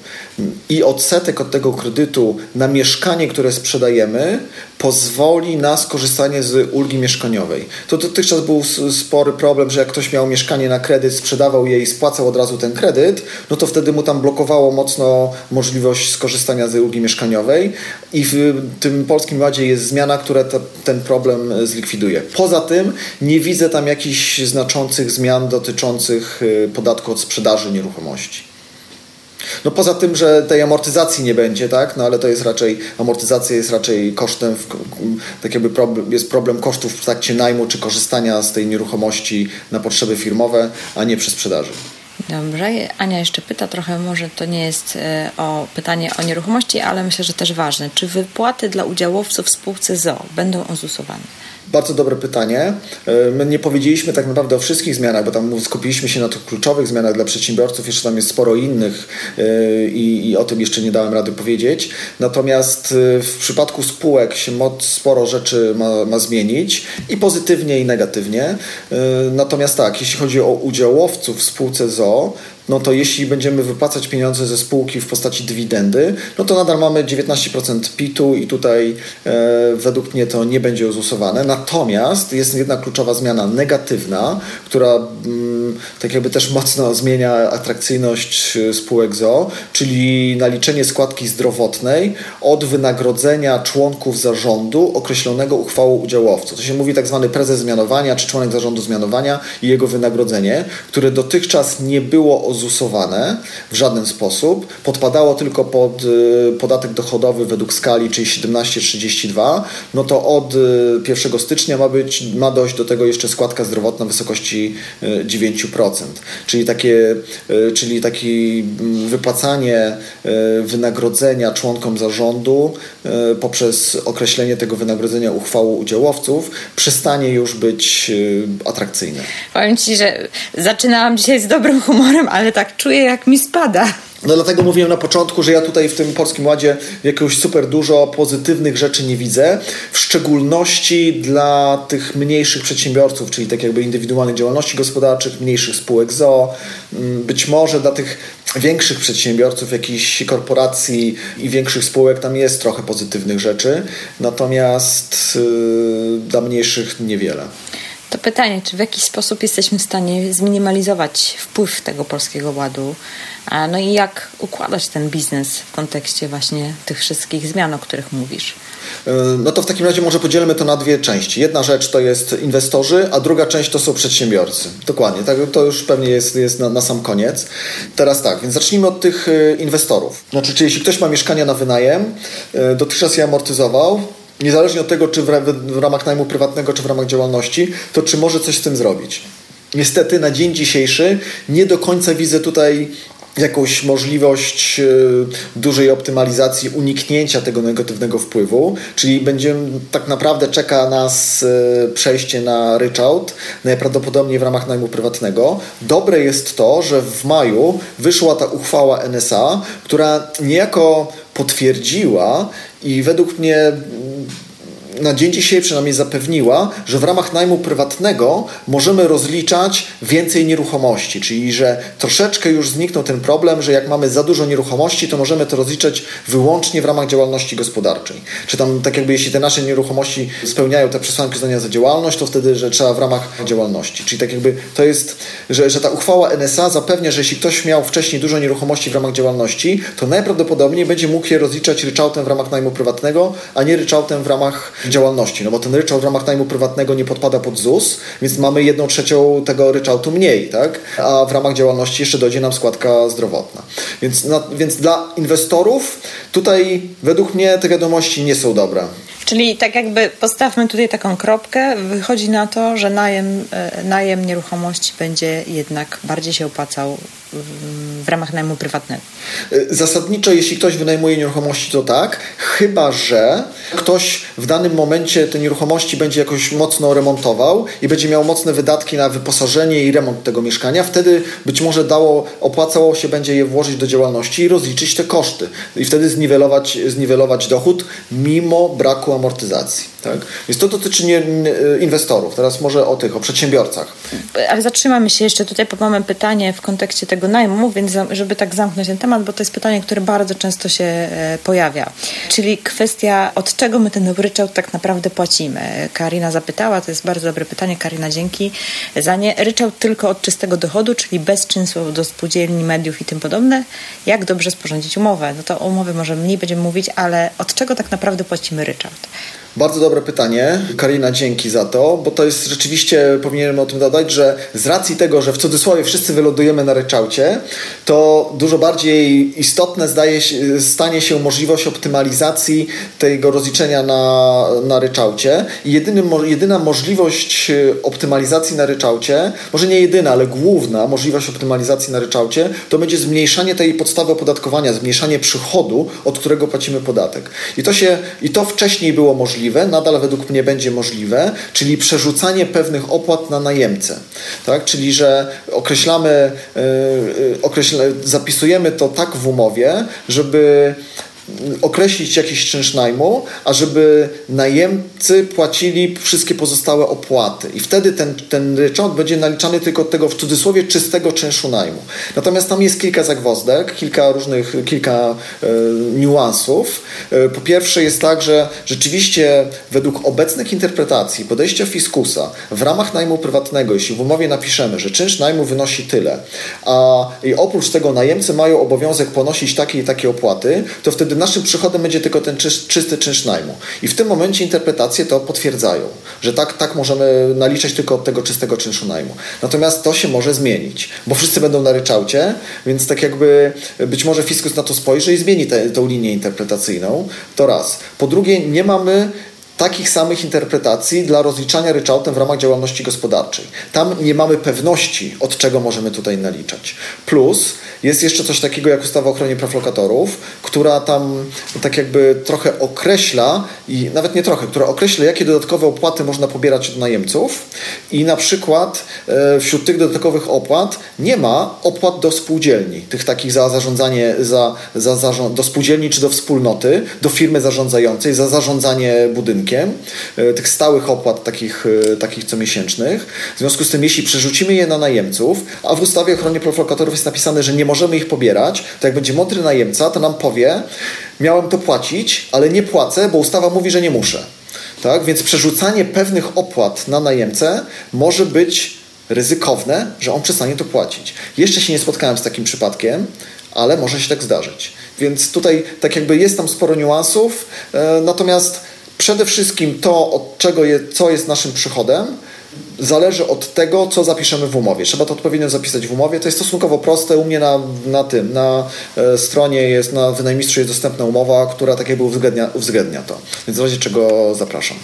i odsetek od tego kredytu na mieszkanie, które sprzedajemy, pozwoli na skorzystanie z ulgi mieszkaniowej. To dotychczas był spory problem, że jak ktoś miał mieszkanie na kredyt, sprzedawał je i spłacał od razu ten kredyt, no to wtedy mu tam blokowało mocno możliwość skorzystania z ulgi mieszkaniowej i w tym Polskim Ładzie jest zmiana, która te, ten problem zlikwiduje. Poza tym nie widzę tam jakichś znaczących zmian dotyczących y, podatku od sprzedaży nieruchomości. No poza tym, że tej amortyzacji nie będzie, tak? No ale to jest raczej, amortyzacja jest raczej kosztem, w, tak jakby problem, jest problem kosztów w trakcie najmu czy korzystania z tej nieruchomości na potrzeby firmowe, a nie przy sprzedaży. Dobrze. Ania jeszcze pyta trochę, może to nie jest e, o pytanie o nieruchomości, ale myślę, że też ważne. Czy wypłaty dla udziałowców w spółce ZO będą ozusowane? Bardzo dobre pytanie. E, my nie powiedzieliśmy tak naprawdę o wszystkich zmianach, bo tam skupiliśmy się na tych kluczowych zmianach dla przedsiębiorców, jeszcze tam jest sporo innych e, i, i o tym jeszcze nie dałem rady powiedzieć. Natomiast w przypadku spółek się sporo rzeczy ma, ma zmienić i pozytywnie i negatywnie. Natomiast tak, jeśli chodzi o udziałowców w spółce ZO, all no to jeśli będziemy wypłacać pieniądze ze spółki w postaci dywidendy, no to nadal mamy 19% PIT-u i tutaj e, według mnie to nie będzie uzusowane. Natomiast jest jedna kluczowa zmiana negatywna, która mm, tak jakby też mocno zmienia atrakcyjność e, spółek ZO, czyli naliczenie składki zdrowotnej od wynagrodzenia członków zarządu określonego uchwałą udziałowców. To się mówi tak zwany prezes zmianowania czy członek zarządu zmianowania i jego wynagrodzenie, które dotychczas nie było ozusowane w żaden sposób. Podpadało tylko pod y, podatek dochodowy według skali, czyli 17,32. No to od 1 y, stycznia ma, być, ma dojść do tego jeszcze składka zdrowotna w wysokości 9%. Y, czyli takie, czyli taki mm, wypłacanie wynagrodzenia członkom zarządu poprzez określenie tego wynagrodzenia uchwałą udziałowców przestanie już być atrakcyjne. Powiem Ci, że zaczynałam dzisiaj z dobrym humorem, ale tak czuję, jak mi spada. No dlatego mówiłem na początku, że ja tutaj w tym Polskim Ładzie jakiegoś super dużo pozytywnych rzeczy nie widzę, w szczególności dla tych mniejszych przedsiębiorców, czyli tak jakby indywidualnej działalności gospodarczych, mniejszych spółek ZO, mm, być może dla tych większych przedsiębiorców, jakichś korporacji i większych spółek tam jest trochę pozytywnych rzeczy, natomiast yy, dla mniejszych niewiele. To pytanie, czy w jakiś sposób jesteśmy w stanie zminimalizować wpływ tego polskiego ładu? No i jak układać ten biznes w kontekście właśnie tych wszystkich zmian, o których mówisz? E, no to w takim razie może podzielimy to na dwie części. Jedna rzecz to jest inwestorzy, a druga część to są przedsiębiorcy. Dokładnie, tak, to już pewnie jest, jest na, na sam koniec. Teraz tak, więc zacznijmy od tych e, inwestorów. Znaczy, czy jeśli ktoś ma mieszkania na wynajem, e, dotychczas je amortyzował, niezależnie od tego, czy w, ramach najmu prywatnego, czy w ramach działalności, to czy może coś z tym zrobić. Niestety na dzień dzisiejszy nie do końca widzę tutaj jakąś możliwość e, dużej optymalizacji, uniknięcia tego negatywnego wpływu, czyli będziemy, tak naprawdę czeka nas e, przejście na ryczałt, najprawdopodobniej w ramach najmu prywatnego. Dobre jest to, że w maju wyszła ta uchwała NSA, która niejako potwierdziła i według mnie na dzień dzisiaj przynajmniej zapewniła, że w ramach najmu prywatnego możemy rozliczać więcej nieruchomości, czyli że troszeczkę już zniknął ten problem, że jak mamy za dużo nieruchomości, to możemy to rozliczać wyłącznie w ramach działalności gospodarczej. Czy tam tak jakby jeśli te nasze nieruchomości spełniają te przesłanki uznania za działalność, to wtedy, że trzeba w ramach działalności. Czyli tak jakby to jest, że, że ta uchwała NSA zapewnia, że jeśli ktoś miał wcześniej dużo nieruchomości w ramach działalności, to najprawdopodobniej będzie mógł je rozliczać ryczałtem w ramach najmu prywatnego, a nie ryczałtem w ramach działalności, no bo ten ryczałt w ramach najmu prywatnego nie podpada pod ZUS, więc mamy jedną trzecią tego ryczałtu mniej, tak? A w ramach działalności jeszcze dojdzie nam składka zdrowotna. Więc, więc dla inwestorów tutaj według mnie te wiadomości nie są dobre. Czyli tak jakby postawmy tutaj taką kropkę, wychodzi na to, że najem, e, najem nieruchomości będzie jednak bardziej się opłacał w ramach najmu prywatnego. Zasadniczo, jeśli ktoś wynajmuje nieruchomości, to tak, chyba że ktoś w danym momencie te nieruchomości będzie jakoś mocno remontował i będzie miał mocne wydatki na wyposażenie i remont tego mieszkania, wtedy być może dało, opłacało się będzie je włożyć do działalności i rozliczyć te koszty i wtedy zniwelować, zniwelować dochód mimo braku amortyzacji. Tak? Więc to dotyczy nie, inwestorów. Teraz może o tych, o przedsiębiorcach. Ale zatrzymamy się jeszcze tutaj, bo mamy pytanie w kontekście tego najmu, więc żeby tak zamknąć ten temat, bo to jest pytanie, które bardzo często się e, pojawia. Czyli kwestia, od czego my ten ryczałt tak naprawdę płacimy. Karina zapytała, to jest bardzo dobre pytanie. Karina, dzięki za nie. Ryczałt tylko od czystego dochodu, czyli bez czynsów do spółdzielni, mediów i tym podobne. Jak dobrze sporządzić umowę? No to o umowy może mniej będziemy mówić, ale od czego tak naprawdę płacimy ryczałt? Bardzo dobre pytanie. Karina, dzięki za to, bo to jest rzeczywiście, powinienem o tym dodać, że z racji tego, że w cudzysłowie wszyscy wylądujemy na ryczałcie, to dużo bardziej istotne zdaje się, stanie się możliwość optymalizacji tego rozliczenia na, na ryczałcie. I jedyny, jedyna możliwość e, optymalizacji na ryczałcie, może nie jedyna, ale główna możliwość optymalizacji na ryczałcie, to będzie zmniejszanie tej podstawy opodatkowania, zmniejszanie przychodu, od którego płacimy podatek. I to, się, i to wcześniej było możliwe możliwe, nadal według mnie będzie możliwe, czyli przerzucanie pewnych opłat na najemcę. Tak? Czyli, że określamy, yy, określa, zapisujemy to tak w umowie, żeby określić jakiś czynsz najmu, a żeby najemcy płacili wszystkie pozostałe opłaty. I wtedy ten, ten ryczałt będzie naliczany tylko od tego w cudzysłowie czystego czynszu najmu. Natomiast tam jest kilka zagwozdek, kilka różnych, kilka e, niuansów. E, po pierwsze jest tak, że rzeczywiście według obecnych interpretacji podejścia fiskusa w ramach najmu prywatnego, jeśli w umowie napiszemy, że czynsz najmu wynosi tyle, a i oprócz tego najemcy mają obowiązek ponosić takie i takie opłaty, to wtedy naszym przychodem będzie tylko ten czysty czynsz najmu. I w tym momencie interpretacje to potwierdzają, że tak, tak możemy naliczać tylko od tego czystego czynszu najmu. Natomiast to się może zmienić, bo wszyscy będą na ryczałcie, więc tak jakby być może fiskus na to spojrzy i zmieni tę linię interpretacyjną. To raz. Po drugie, nie mamy takich samych interpretacji dla rozliczania ryczałtem w ramach działalności gospodarczej. Tam nie mamy pewności, od czego możemy tutaj naliczać. Plus jest jeszcze coś takiego jak ustawa o ochronie praw lokatorów, która tam tak jakby trochę określa, i nawet nie trochę, która określa, jakie dodatkowe opłaty można pobierać od najemców i na przykład e, wśród tych dodatkowych opłat nie ma opłat do spółdzielni, tych takich za zarządzanie, za, za, za, do spółdzielni czy do wspólnoty, do firmy zarządzającej, za zarządzanie budynkiem E, tych stałych opłat, takich, e, takich comiesięcznych. W związku z tym, jeśli przerzucimy je na najemców, a w ustawie o ochronie praw lokatorów jest napisane, że nie możemy ich pobierać, to jak będzie mądry najemca, to nam powie, miałem to płacić, ale nie płacę, bo ustawa mówi, że nie muszę. Tak? Więc przerzucanie pewnych opłat na najemcę może być ryzykowne, że on przestanie to płacić. Jeszcze się nie spotkałem z takim przypadkiem, ale może się tak zdarzyć. Więc tutaj tak jakby jest tam sporo niuansów, e, natomiast przede wszystkim to, od czego je, co jest naszym przychodem, zależy od tego, co zapiszemy w umowie. Trzeba to odpowiednio zapisać w umowie. To jest stosunkowo proste. U mnie na, na tym, na e, stronie jest, na wynajmistrzu jest dostępna umowa, która tak jakby uwzględnia, uwzględnia to. Więc w razie czego zapraszam.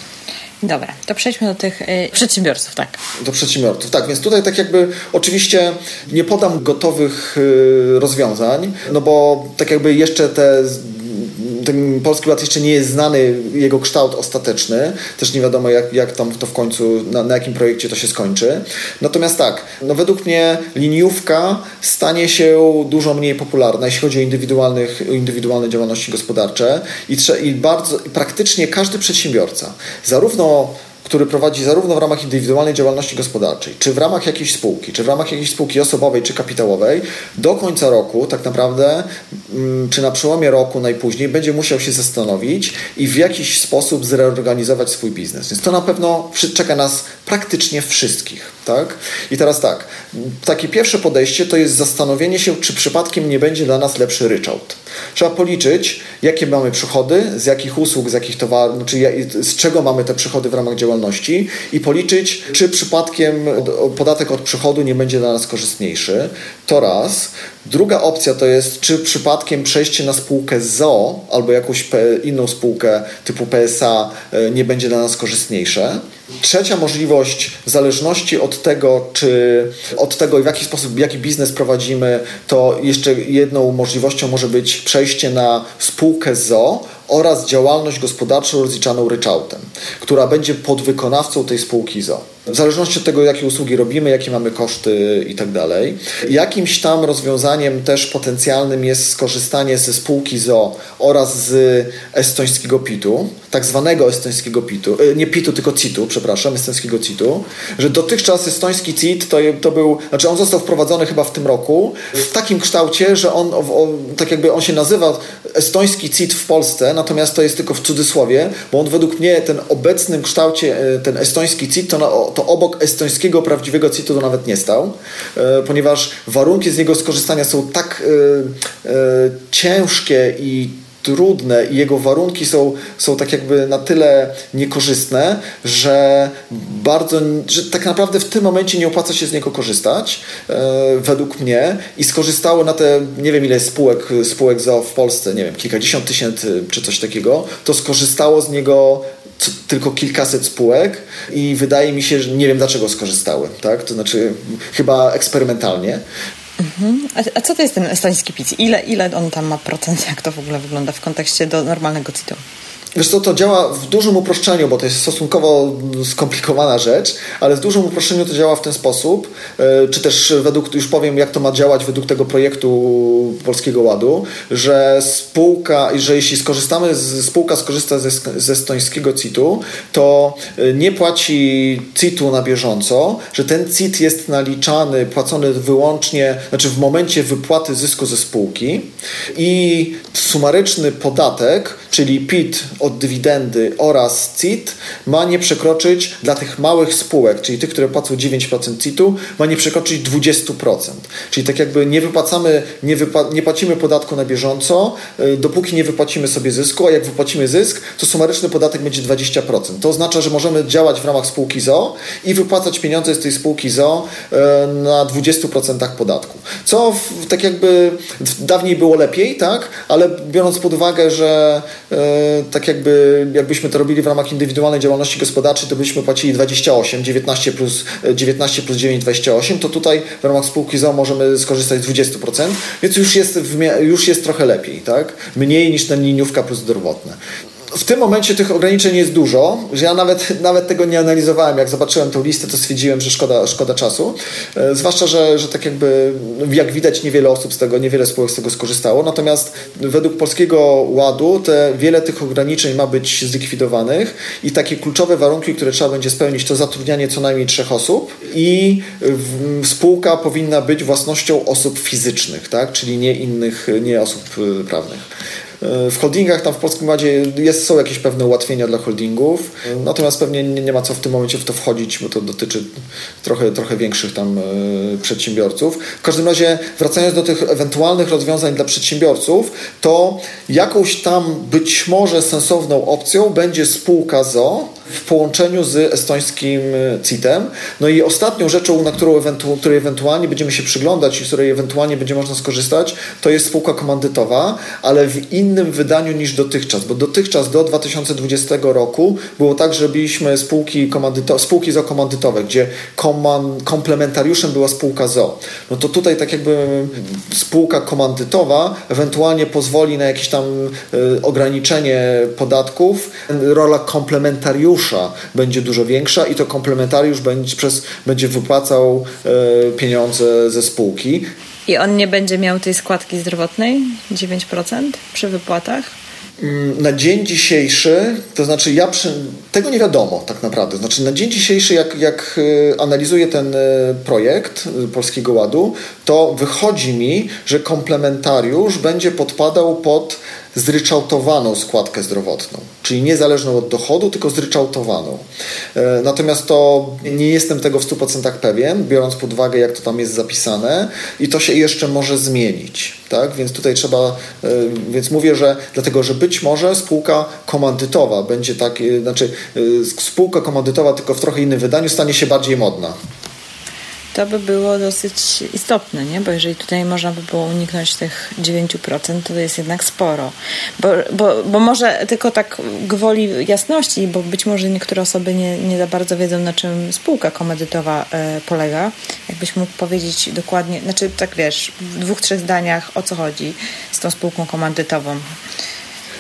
Dobra, to przejdźmy do tych y, przedsiębiorców, tak. Do przedsiębiorców, tak. Więc tutaj tak jakby oczywiście nie podam gotowych y, rozwiązań, no bo tak jakby jeszcze te ten Polski Ład jeszcze nie jest znany jego kształt ostateczny. Też nie wiadomo, jak, jak tam to w końcu, na, na jakim projekcie to się skończy. Natomiast tak, no według mnie liniówka stanie się dużo mniej popularna, jeśli chodzi o indywidualnych, indywidualne działalności gospodarcze i, i bardzo praktycznie każdy przedsiębiorca, zarówno który prowadzi zarówno w ramach indywidualnej działalności gospodarczej, czy w ramach jakiejś spółki, czy w ramach jakiejś spółki osobowej, czy kapitałowej, do końca roku tak naprawdę, mm, czy na przełomie roku najpóźniej, będzie musiał się zastanowić i w jakiś sposób zreorganizować swój biznes. Więc to na pewno czeka nas praktycznie wszystkich. Tak? I teraz tak, takie pierwsze podejście to jest zastanowienie się, czy przypadkiem nie będzie dla nas lepszy ryczałt. Trzeba policzyć, jakie mamy przychody, z jakich usług, z jakich towarów, znaczy z czego mamy te przychody w ramach działalności i policzyć, czy przypadkiem podatek od przychodu nie będzie dla nas korzystniejszy. To raz. Druga opcja to jest, czy przypadkiem przejście na spółkę ZO albo jakąś inną spółkę typu PSA e, nie będzie dla nas korzystniejsze. Trzecia możliwość, w zależności od tego, czy od tego, w jaki sposób, jaki biznes prowadzimy, to jeszcze jedną możliwością może być przejście na spółkę ZO oraz działalność gospodarczą rozliczaną ryczałtem, która będzie podwykonawcą tej spółki ZO. W zależności od tego, jakie usługi robimy, jakie mamy koszty i tak dalej. Jakimś tam rozwiązaniem też potencjalnym jest skorzystanie ze spółki ZO oraz z estońskiego PIT-u, tak zwanego estońskiego PIT-u, e, nie PIT-u, tylko CIT-u, przepraszam, estońskiego CIT-u, że dotychczas estoński CIT to, to był, znaczy on został wprowadzony chyba w tym roku w takim kształcie, że on, on tak jakby on się nazywa estoński CIT w Polsce, natomiast to jest tylko w cudzysłowie, bo on według mnie ten obecnym kształcie, e, ten estoński CIT, to, to obok estońskiego prawdziwego CIT-u to nawet nie stał, e, ponieważ warunki z niego skorzystania są tak ciężkie i trudne i jego warunki są, są tak jakby na tyle niekorzystne, że bardzo, że tak naprawdę w tym momencie nie opłaca się z niego korzystać, e, według mnie i skorzystało na te, nie wiem ile spółek, spółek ZO w Polsce, nie wiem, kilkadziesiąt tysięcy czy coś takiego, to skorzystało z niego tylko kilkaset spółek i wydaje mi się, że nie wiem dlaczego skorzystały, tak? To znaczy chyba eksperymentalnie. Mhm. A, co to jest ten estoński PIC? Ile, ile on tam ma procent? Jak to w ogóle wygląda w kontekście do normalnego CIT-u? Wiesz co, to działa w dużym uproszczeniu, bo to jest stosunkowo skomplikowana rzecz, ale w dużym uproszczeniu to działa w ten sposób, e, czy też według, już powiem jak to ma działać według tego projektu Polskiego Ładu, że spółka, że jeśli skorzystamy, z, spółka skorzysta ze, ze estońskiego CIT-u, to e, nie płaci CIT-u na bieżąco, że ten CIT jest naliczany, płacony wyłącznie, znaczy w momencie wypłaty zysku ze spółki i sumaryczny podatek, czyli PIT od dywidendy oraz CIT ma nie przekroczyć dla tych małych spółek, czyli tych, które płacą 9% CIT-u, ma nie przekroczyć 20%. Czyli tak jakby nie wypłacamy, nie, wypa nie płacimy podatku na bieżąco, yy, dopóki nie wypłacimy sobie zysku, a jak wypłacimy zysk, to sumaryczny podatek będzie 20%. To oznacza, że możemy działać w ramach spółki ZO i wypłacać pieniądze z tej spółki ZO yy, na 20% podatku. Co w, tak jakby dawniej było lepiej, tak? Ale biorąc pod uwagę, że yy, tak jak jakby, jakbyśmy to robili w ramach indywidualnej działalności gospodarczej, to byśmy płacili 28, 19 plus, 19 plus 9, 28, to tutaj w ramach spółki ZO możemy skorzystać z 20%, więc już jest, już jest trochę lepiej, tak? Mniej niż ten liniówka plus zdrowotne w tym momencie tych ograniczeń jest dużo, że ja nawet, nawet tego nie analizowałem. Jak zobaczyłem tą listę, to stwierdziłem, że szkoda, szkoda czasu. E, zwłaszcza, że, że tak jakby, jak widać, niewiele osób z tego, niewiele spółek z tego skorzystało. Natomiast według Polskiego Ładu te, wiele tych ograniczeń ma być zlikwidowanych i takie kluczowe warunki, które trzeba będzie spełnić, to zatrudnianie co najmniej trzech osób i spółka powinna być własnością osób fizycznych, tak? czyli nie innych, nie osób e, prawnych. W holdingach tam w Polskim Ładzie jest, są jakieś pewne ułatwienia dla holdingów, natomiast pewnie nie, nie ma co w tym momencie w to wchodzić, bo to dotyczy trochę, trochę większych tam przedsiębiorców. W każdym razie wracając do tych ewentualnych rozwiązań dla przedsiębiorców, to jakąś tam być może sensowną opcją będzie spółka ZO, w połączeniu z estońskim e, CIT-em. No i ostatnią rzeczą, na którą ewentu której ewentualnie będziemy się przyglądać i z której ewentualnie będzie można skorzystać, to jest spółka komandytowa, ale w innym wydaniu niż dotychczas, bo dotychczas do 2020 roku było tak, że robiliśmy spółki, komandyto spółki zakomandytowe, gdzie komplementariuszem była spółka ZO. No to tutaj tak jakby spółka komandytowa ewentualnie pozwoli na jakieś tam y, ograniczenie podatków. Rola komplementariusza będzie dużo większa i to komplementariusz będzie, przez, będzie wypłacał e, pieniądze ze spółki. I on nie będzie miał tej składki zdrowotnej 9% przy wypłatach? Mm, na dzień dzisiejszy, to znaczy ja przy, tego nie wiadomo tak naprawdę. Znaczy na dzień dzisiejszy, jak, jak e, analizuję ten e, projekt Polskiego Ładu, to wychodzi mi, że komplementariusz będzie podpadał pod zryczałtowaną składkę zdrowotną, czyli niezależną od dochodu, tylko zryczałtowaną. E, natomiast to nie jestem tego w 100% pewien, biorąc pod uwagę, jak to tam jest zapisane, i to się jeszcze może zmienić. Tak? Więc tutaj trzeba, e, więc mówię, że dlatego, że być może spółka komandytowa będzie tak, e, znaczy spółka komandytowa tylko w trochę innym wydaniu stanie się bardziej modna to by było dosyć istotne, nie? bo jeżeli tutaj można by było uniknąć tych 9%, to jest jednak sporo. Bo, bo, bo może tylko tak gwoli jasności, bo być może niektóre osoby nie, nie za bardzo wiedzą, na czym spółka komandytowa e, polega. Jakbyś mógł powiedzieć dokładnie, znaczy tak wiesz, w dwóch, trzech zdaniach o co chodzi z tą spółką komandytową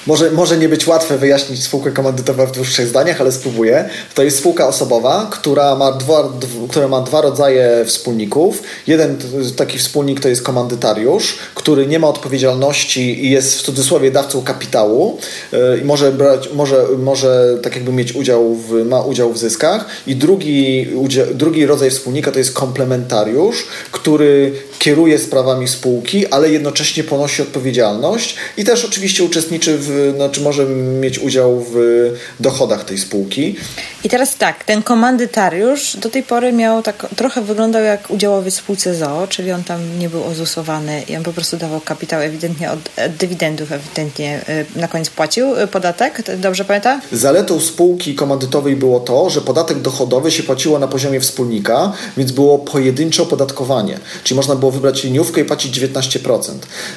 może, może nie być łatwe wyjaśnić spółkę komandytową w trzech zdaniach, ale spróbuję. To jest spółka osobowa, która ma dwa, która ma dwa rodzaje wspólników. Jeden taki wspólnik to jest komandytariusz, który nie ma odpowiedzialności i jest w cudzysłowie dawcą kapitału y, i może brać, może, może tak jakby mieć udział w, ma udział w zyskach. I drugi, drugi rodzaj wspólnika to jest komplementariusz, który kieruje sprawami spółki, ale jednocześnie ponosi odpowiedzialność i też oczywiście uczestniczy w znaczy może mieć udział w dochodach tej spółki. I teraz tak, ten komandytariusz do tej pory miał tak, trochę wyglądał jak udziałowiec w spółce ZOO, czyli on tam nie był ozusowany i on po prostu dawał kapitał ewidentnie od, od dywidendów, ewidentnie y, na koniec płacił y, podatek, dobrze pamiętam? Zaletą spółki komandytowej było to, że podatek dochodowy się płaciło na poziomie wspólnika, więc było pojedyncze opodatkowanie, czyli można było wybrać liniówkę i płacić 19%.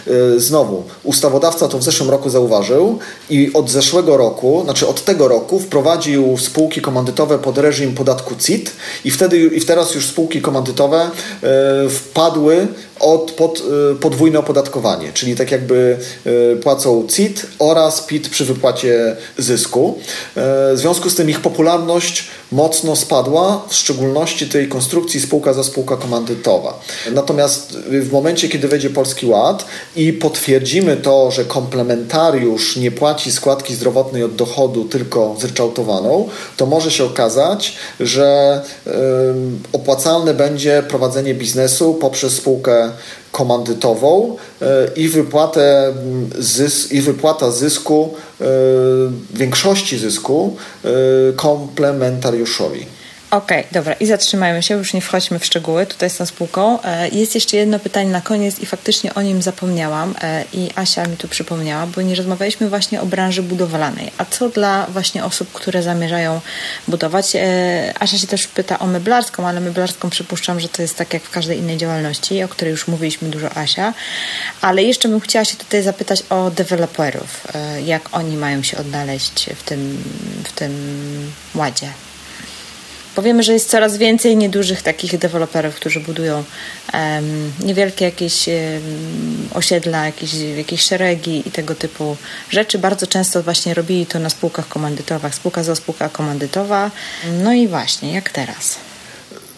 Y, znowu, ustawodawca to w zeszłym roku zauważył, i od zeszłego roku, znaczy od tego roku wprowadził spółki komandytowe pod reżim podatku CIT i wtedy i teraz już spółki komandytowe e, wpadły od, pod y, podwójne opodatkowanie, czyli tak jakby y, płacą CIT oraz PIT przy wypłacie zysku. Y, w związku z tym ich popularność mocno spadła, w szczególności tej konstrukcji spółka za spółka komandytowa. Natomiast w momencie, kiedy wejdzie Polski Ład i potwierdzimy to, że komplementariusz nie płaci składki zdrowotnej od dochodu, tylko zryczałtowaną, to może się okazać, że opłacalne będzie prowadzenie biznesu poprzez spółkę komandytową e, i, wypłatę zys i wypłata zysku, e, większości zysku e, komplementariuszowi. Okej, okay, dobra i zatrzymajmy się, już nie wchodźmy w szczegóły tutaj z tą spółką. E, jest jeszcze jedno pytanie na koniec i faktycznie o nim zapomniałam e, i Asia mi tu przypomniała, bo nie rozmawialiśmy właśnie o branży budowlanej. A co dla właśnie osób, które zamierzają budować? E, Asia się też pyta o meblarską, ale meblarską przypuszczam, że to jest tak jak w każdej innej działalności, o której już mówiliśmy dużo Asia. Ale jeszcze bym chciała się tutaj zapytać o deweloperów. Jak oni mają się odnaleźć w tym, w tym ładzie? Bo wiemy, że jest coraz więcej niedużych takich deweloperów, którzy budują um, niewielkie jakieś um, osiedla, jakieś, jakieś szeregi i tego typu rzeczy. Bardzo często właśnie robili to na spółkach komandytowych. Spółka za spółka komandytowa. No i właśnie, jak teraz?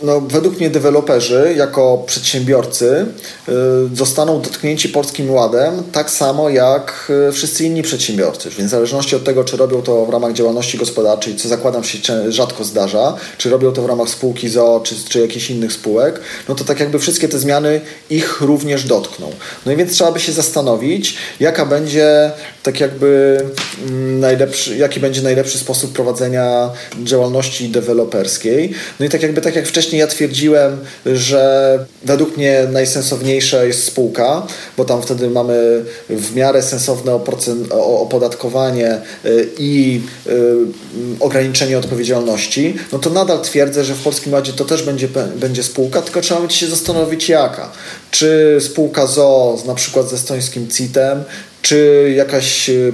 No, według mnie deweloperzy jako przedsiębiorcy y, zostaną dotknięci Polskim Ładem tak samo jak y, wszyscy inni przedsiębiorcy. Więc w zależności od tego, czy robią to w ramach działalności gospodarczej, co zakładam się rzadko zdarza, czy robią to w ramach spółki ZO, czy, czy jakichś innych spółek, no to tak jakby wszystkie te zmiany ich również dotkną. No i więc trzeba by się zastanowić, jaka będzie tak jakby mm, najlepszy, jaki będzie najlepszy sposób prowadzenia działalności deweloperskiej. No i tak jakby tak jak wcześniej ja twierdziłem, że według mnie najsensowniejsza jest spółka, bo tam wtedy mamy w miarę sensowne opodatkowanie y, i y, ograniczenie odpowiedzialności, no to nadal twierdzę, że w Polskim Ładzie to też będzie, będzie spółka, tylko trzeba się zastanowić jaka. Czy spółka ZO na przykład z estońskim CIT-em, czy jakaś y,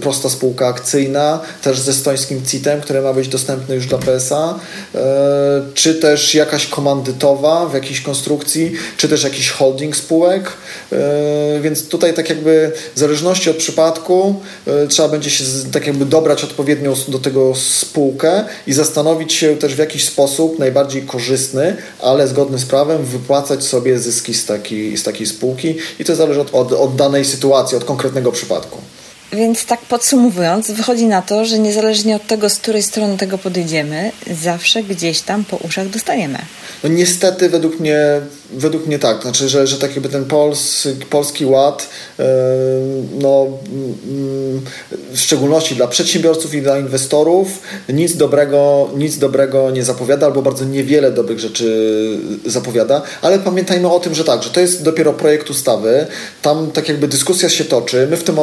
prosta spółka akcyjna, też ze estońskim CIT-em, które ma być dostępne już dla PSA, e, czy też jakaś komandytowa w jakiejś konstrukcji, czy też jakiś holding spółek. E, więc tutaj tak jakby w zależności od przypadku e, trzeba będzie się tak jakby dobrać odpowiednią do tego spółkę i zastanowić się też w jakiś sposób najbardziej korzystny, ale zgodny z prawem wypłacać sobie zyski z takiej, z takiej spółki i to zależy od, od, od danej sytuacji, od konkretnej konkretnego przypadku. Więc tak podsumowując, wychodzi na to, że niezależnie od tego, z której strony tego podejdziemy, zawsze gdzieś tam po uszach dostaniemy. No niestety według mnie, według mnie tak. Znaczy, że, że tak jakby ten pols, polski ład yy, no, yy, w szczególności dla przedsiębiorców i dla inwestorów nic dobrego, nic dobrego nie zapowiada albo bardzo niewiele dobrych rzeczy zapowiada, ale pamiętajmy o tym, że tak, że to jest dopiero projekt ustawy. Tam tak jakby dyskusja się toczy. My w tym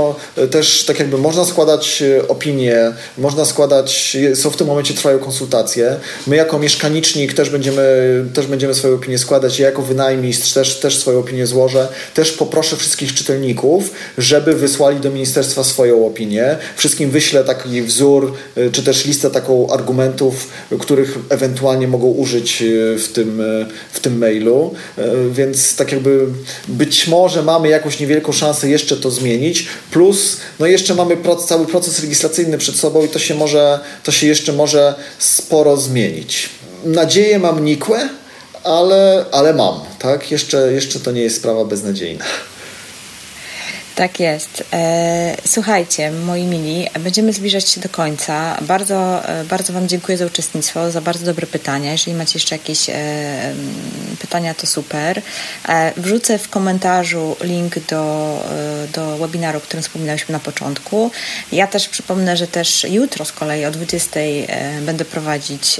też tak jakby można składać e, opinie, można składać, są w tym momencie trwają konsultacje. My jako mieszkanicznik też będziemy, też będziemy swoje opinie składać. Ja jako wynajmistrz też, też swoją opinię złożę. Też poproszę wszystkich czytelników, żeby wysłali do ministerstwa swoją opinię. Wszystkim wyślę taki wzór, e, czy też listę taką argumentów, których ewentualnie mogą użyć e, w tym, w tym mailu. Więc tak jakby być może mamy jakąś niewielką szansę jeszcze to zmienić. Plus no jeszcze mamy proces, cały proces legislacyjny przed sobą i to się może, to się jeszcze może sporo zmienić. Nadzieję mam nikłe, ale, ale mam, tak? Jeszcze, jeszcze to nie jest sprawa beznadziejna. Tak jest. E, słuchajcie, moi mili, będziemy zbliżać się do końca. Bardzo, e, bardzo Wam dziękuję za uczestnictwo, za bardzo dobre pytania. Jeżeli macie jeszcze jakieś e, pytania, to super. Wrzucę w komentarzu link do, do webinaru, o którym wspominaliśmy na początku. Ja też przypomnę, że też jutro z kolei o 20 będę prowadzić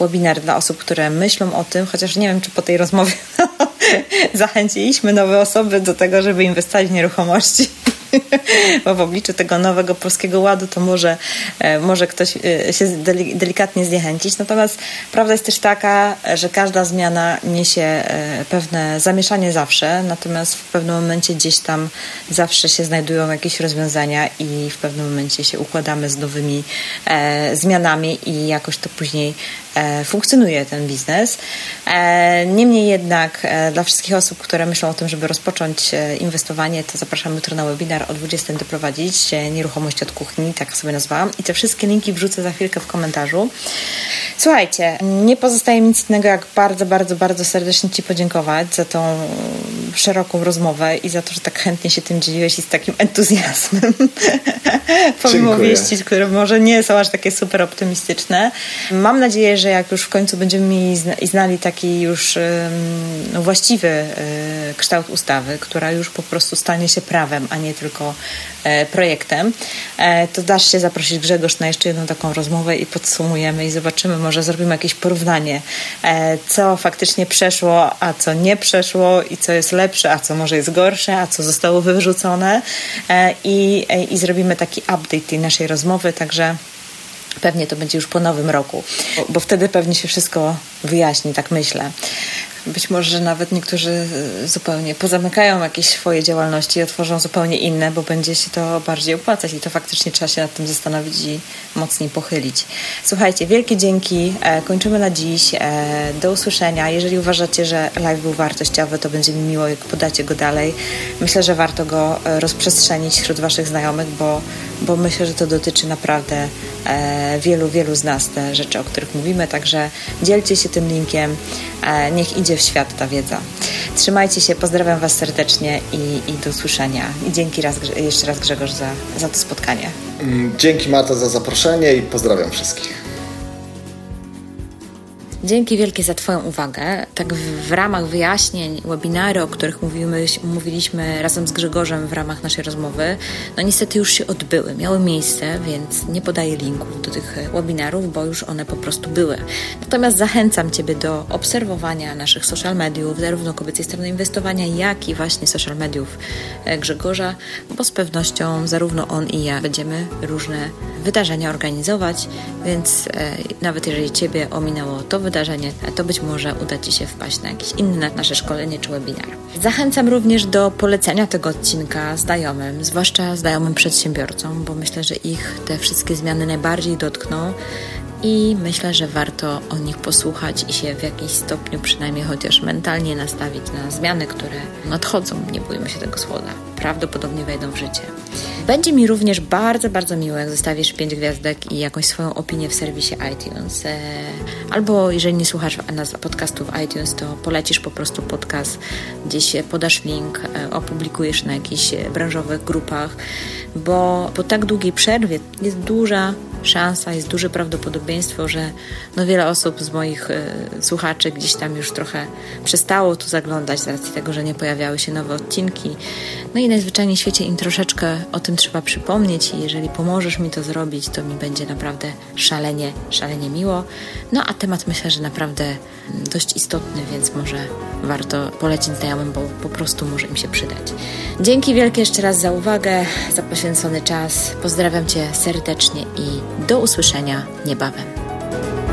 webinar dla osób, które myślą o tym, chociaż nie wiem, czy po tej rozmowie zachęciliśmy nowe osoby do tego, żeby inwestować w nieruchomości. bo w obliczu tego nowego polskiego ładu to może, e, może ktoś e, się delikatnie zniechęcić. Natomiast prawda jest też taka, że każda zmiana niesie e, pewne zamieszanie zawsze, natomiast w pewnym momencie gdzieś tam zawsze się znajdują jakieś rozwiązania i w pewnym momencie się układamy z nowymi zmianami i jakoś to później funkcjonuje ten biznes. Niemniej jednak dla wszystkich osób, które myślą o tym, żeby rozpocząć inwestowanie, to zapraszamy jutro na webinar webinar o 20 doprowadzić, nieruchomość od kuchni, tak sobie nazwałam. I te wszystkie linki wrzucę za chwilkę w komentarzu. Słuchajcie, nie pozostaje mi nic innego, jak bardzo, bardzo, bardzo serdecznie Ci podziękować za tą szeroką rozmowę i za to, że tak chętnie się tym dzieliłeś i z takim entuzjazmem. Pomimo wieści, które może nie są aż takie super optymistyczne. Mam nadzieję, że jak już w końcu będziemy mieli i znali taki już no, właściwy e, kształt ustawy, która już po prostu stanie się prawem, a nie tylko e, projektem, e, to dasz się zaprosić Grzegorz na jeszcze jedną taką rozmowę i podsumujemy i zobaczymy, może zrobimy jakieś porównanie, co faktycznie przeszło, a co nie przeszło i co jest lepsze, a co może jest gorsze, a co zostało wyrzucone i, i zrobimy taki update tej naszej rozmowy, także Pewnie to będzie już po nowym roku, bo wtedy pewnie się wszystko wyjaśni, tak myślę. Być może nawet niektórzy e, zupełnie pozamykają jakieś swoje działalności i otworzą zupełnie inne, bo będzie się to bardziej opłacać i to faktycznie trzeba się nad tym zastanowić i mocniej pochylić. Słuchajcie, wielkie dzięki. E, kończymy na dziś. E, do usłyszenia. Jeżeli uważacie, że live był wartościowy, to będzie mi miło, jak podacie go dalej. Myślę, że warto go rozprzestrzenić wśród Waszych znajomych, bo, bo myślę, że to dotyczy naprawdę e, wielu, wielu z nas te rzeczy, o których mówimy, także dzielcie się tym linkiem, e, niech idzie w świat ta wiedza. Trzymajcie się, pozdrawiam Was serdecznie i, i do usłyszenia. I dzięki raz, jeszcze raz Grzegorz za, za to spotkanie. Mm, dzięki Marta za zaproszenie i pozdrawiam wszystkich. Dzięki wielkie za Twoją uwagę. Tak w, w ramach wyjaśnień, webinary, o których mówimy, mówiliśmy razem z Grzegorzem w ramach naszej rozmowy, no niestety już się odbyły, miały miejsce, więc nie podaję linków do tych webinarów, bo już one po prostu były. Natomiast zachęcam Ciebie do obserwowania naszych social mediów, zarówno kobiecej strony inwestowania, jak i właśnie social mediów e, Grzegorza, bo z pewnością zarówno on i ja będziemy różne wydarzenia organizować, więc e, nawet jeżeli Ciebie ominęło to wydarzenie, to być może uda Ci się wpaść na jakieś inne nasze szkolenie czy webinar. Zachęcam również do polecenia tego odcinka znajomym, zwłaszcza znajomym przedsiębiorcom, bo myślę, że ich te wszystkie zmiany najbardziej dotkną i myślę, że warto o nich posłuchać i się w jakimś stopniu, przynajmniej chociaż mentalnie nastawić na zmiany, które nadchodzą, nie bójmy się tego słowa, prawdopodobnie wejdą w życie. Będzie mi również bardzo, bardzo miło, jak zostawisz 5 gwiazdek i jakąś swoją opinię w serwisie iTunes. E, albo jeżeli nie słuchasz nas podcastów iTunes, to polecisz po prostu podcast, gdzieś podasz link, e, opublikujesz na jakichś branżowych grupach, bo po tak długiej przerwie jest duża szansa, jest duże prawdopodobieństwo, że no wiele osób z moich y, słuchaczy gdzieś tam już trochę przestało tu zaglądać z racji tego, że nie pojawiały się nowe odcinki. No i najzwyczajniej w świecie im troszeczkę o tym trzeba przypomnieć i jeżeli pomożesz mi to zrobić, to mi będzie naprawdę szalenie, szalenie miło. No a temat myślę, że naprawdę dość istotny, więc może warto polecić znajomym, bo po prostu może im się przydać. Dzięki wielkie jeszcze raz za uwagę, za poświęcony czas. Pozdrawiam Cię serdecznie i do usłyszenia niebawem. thank you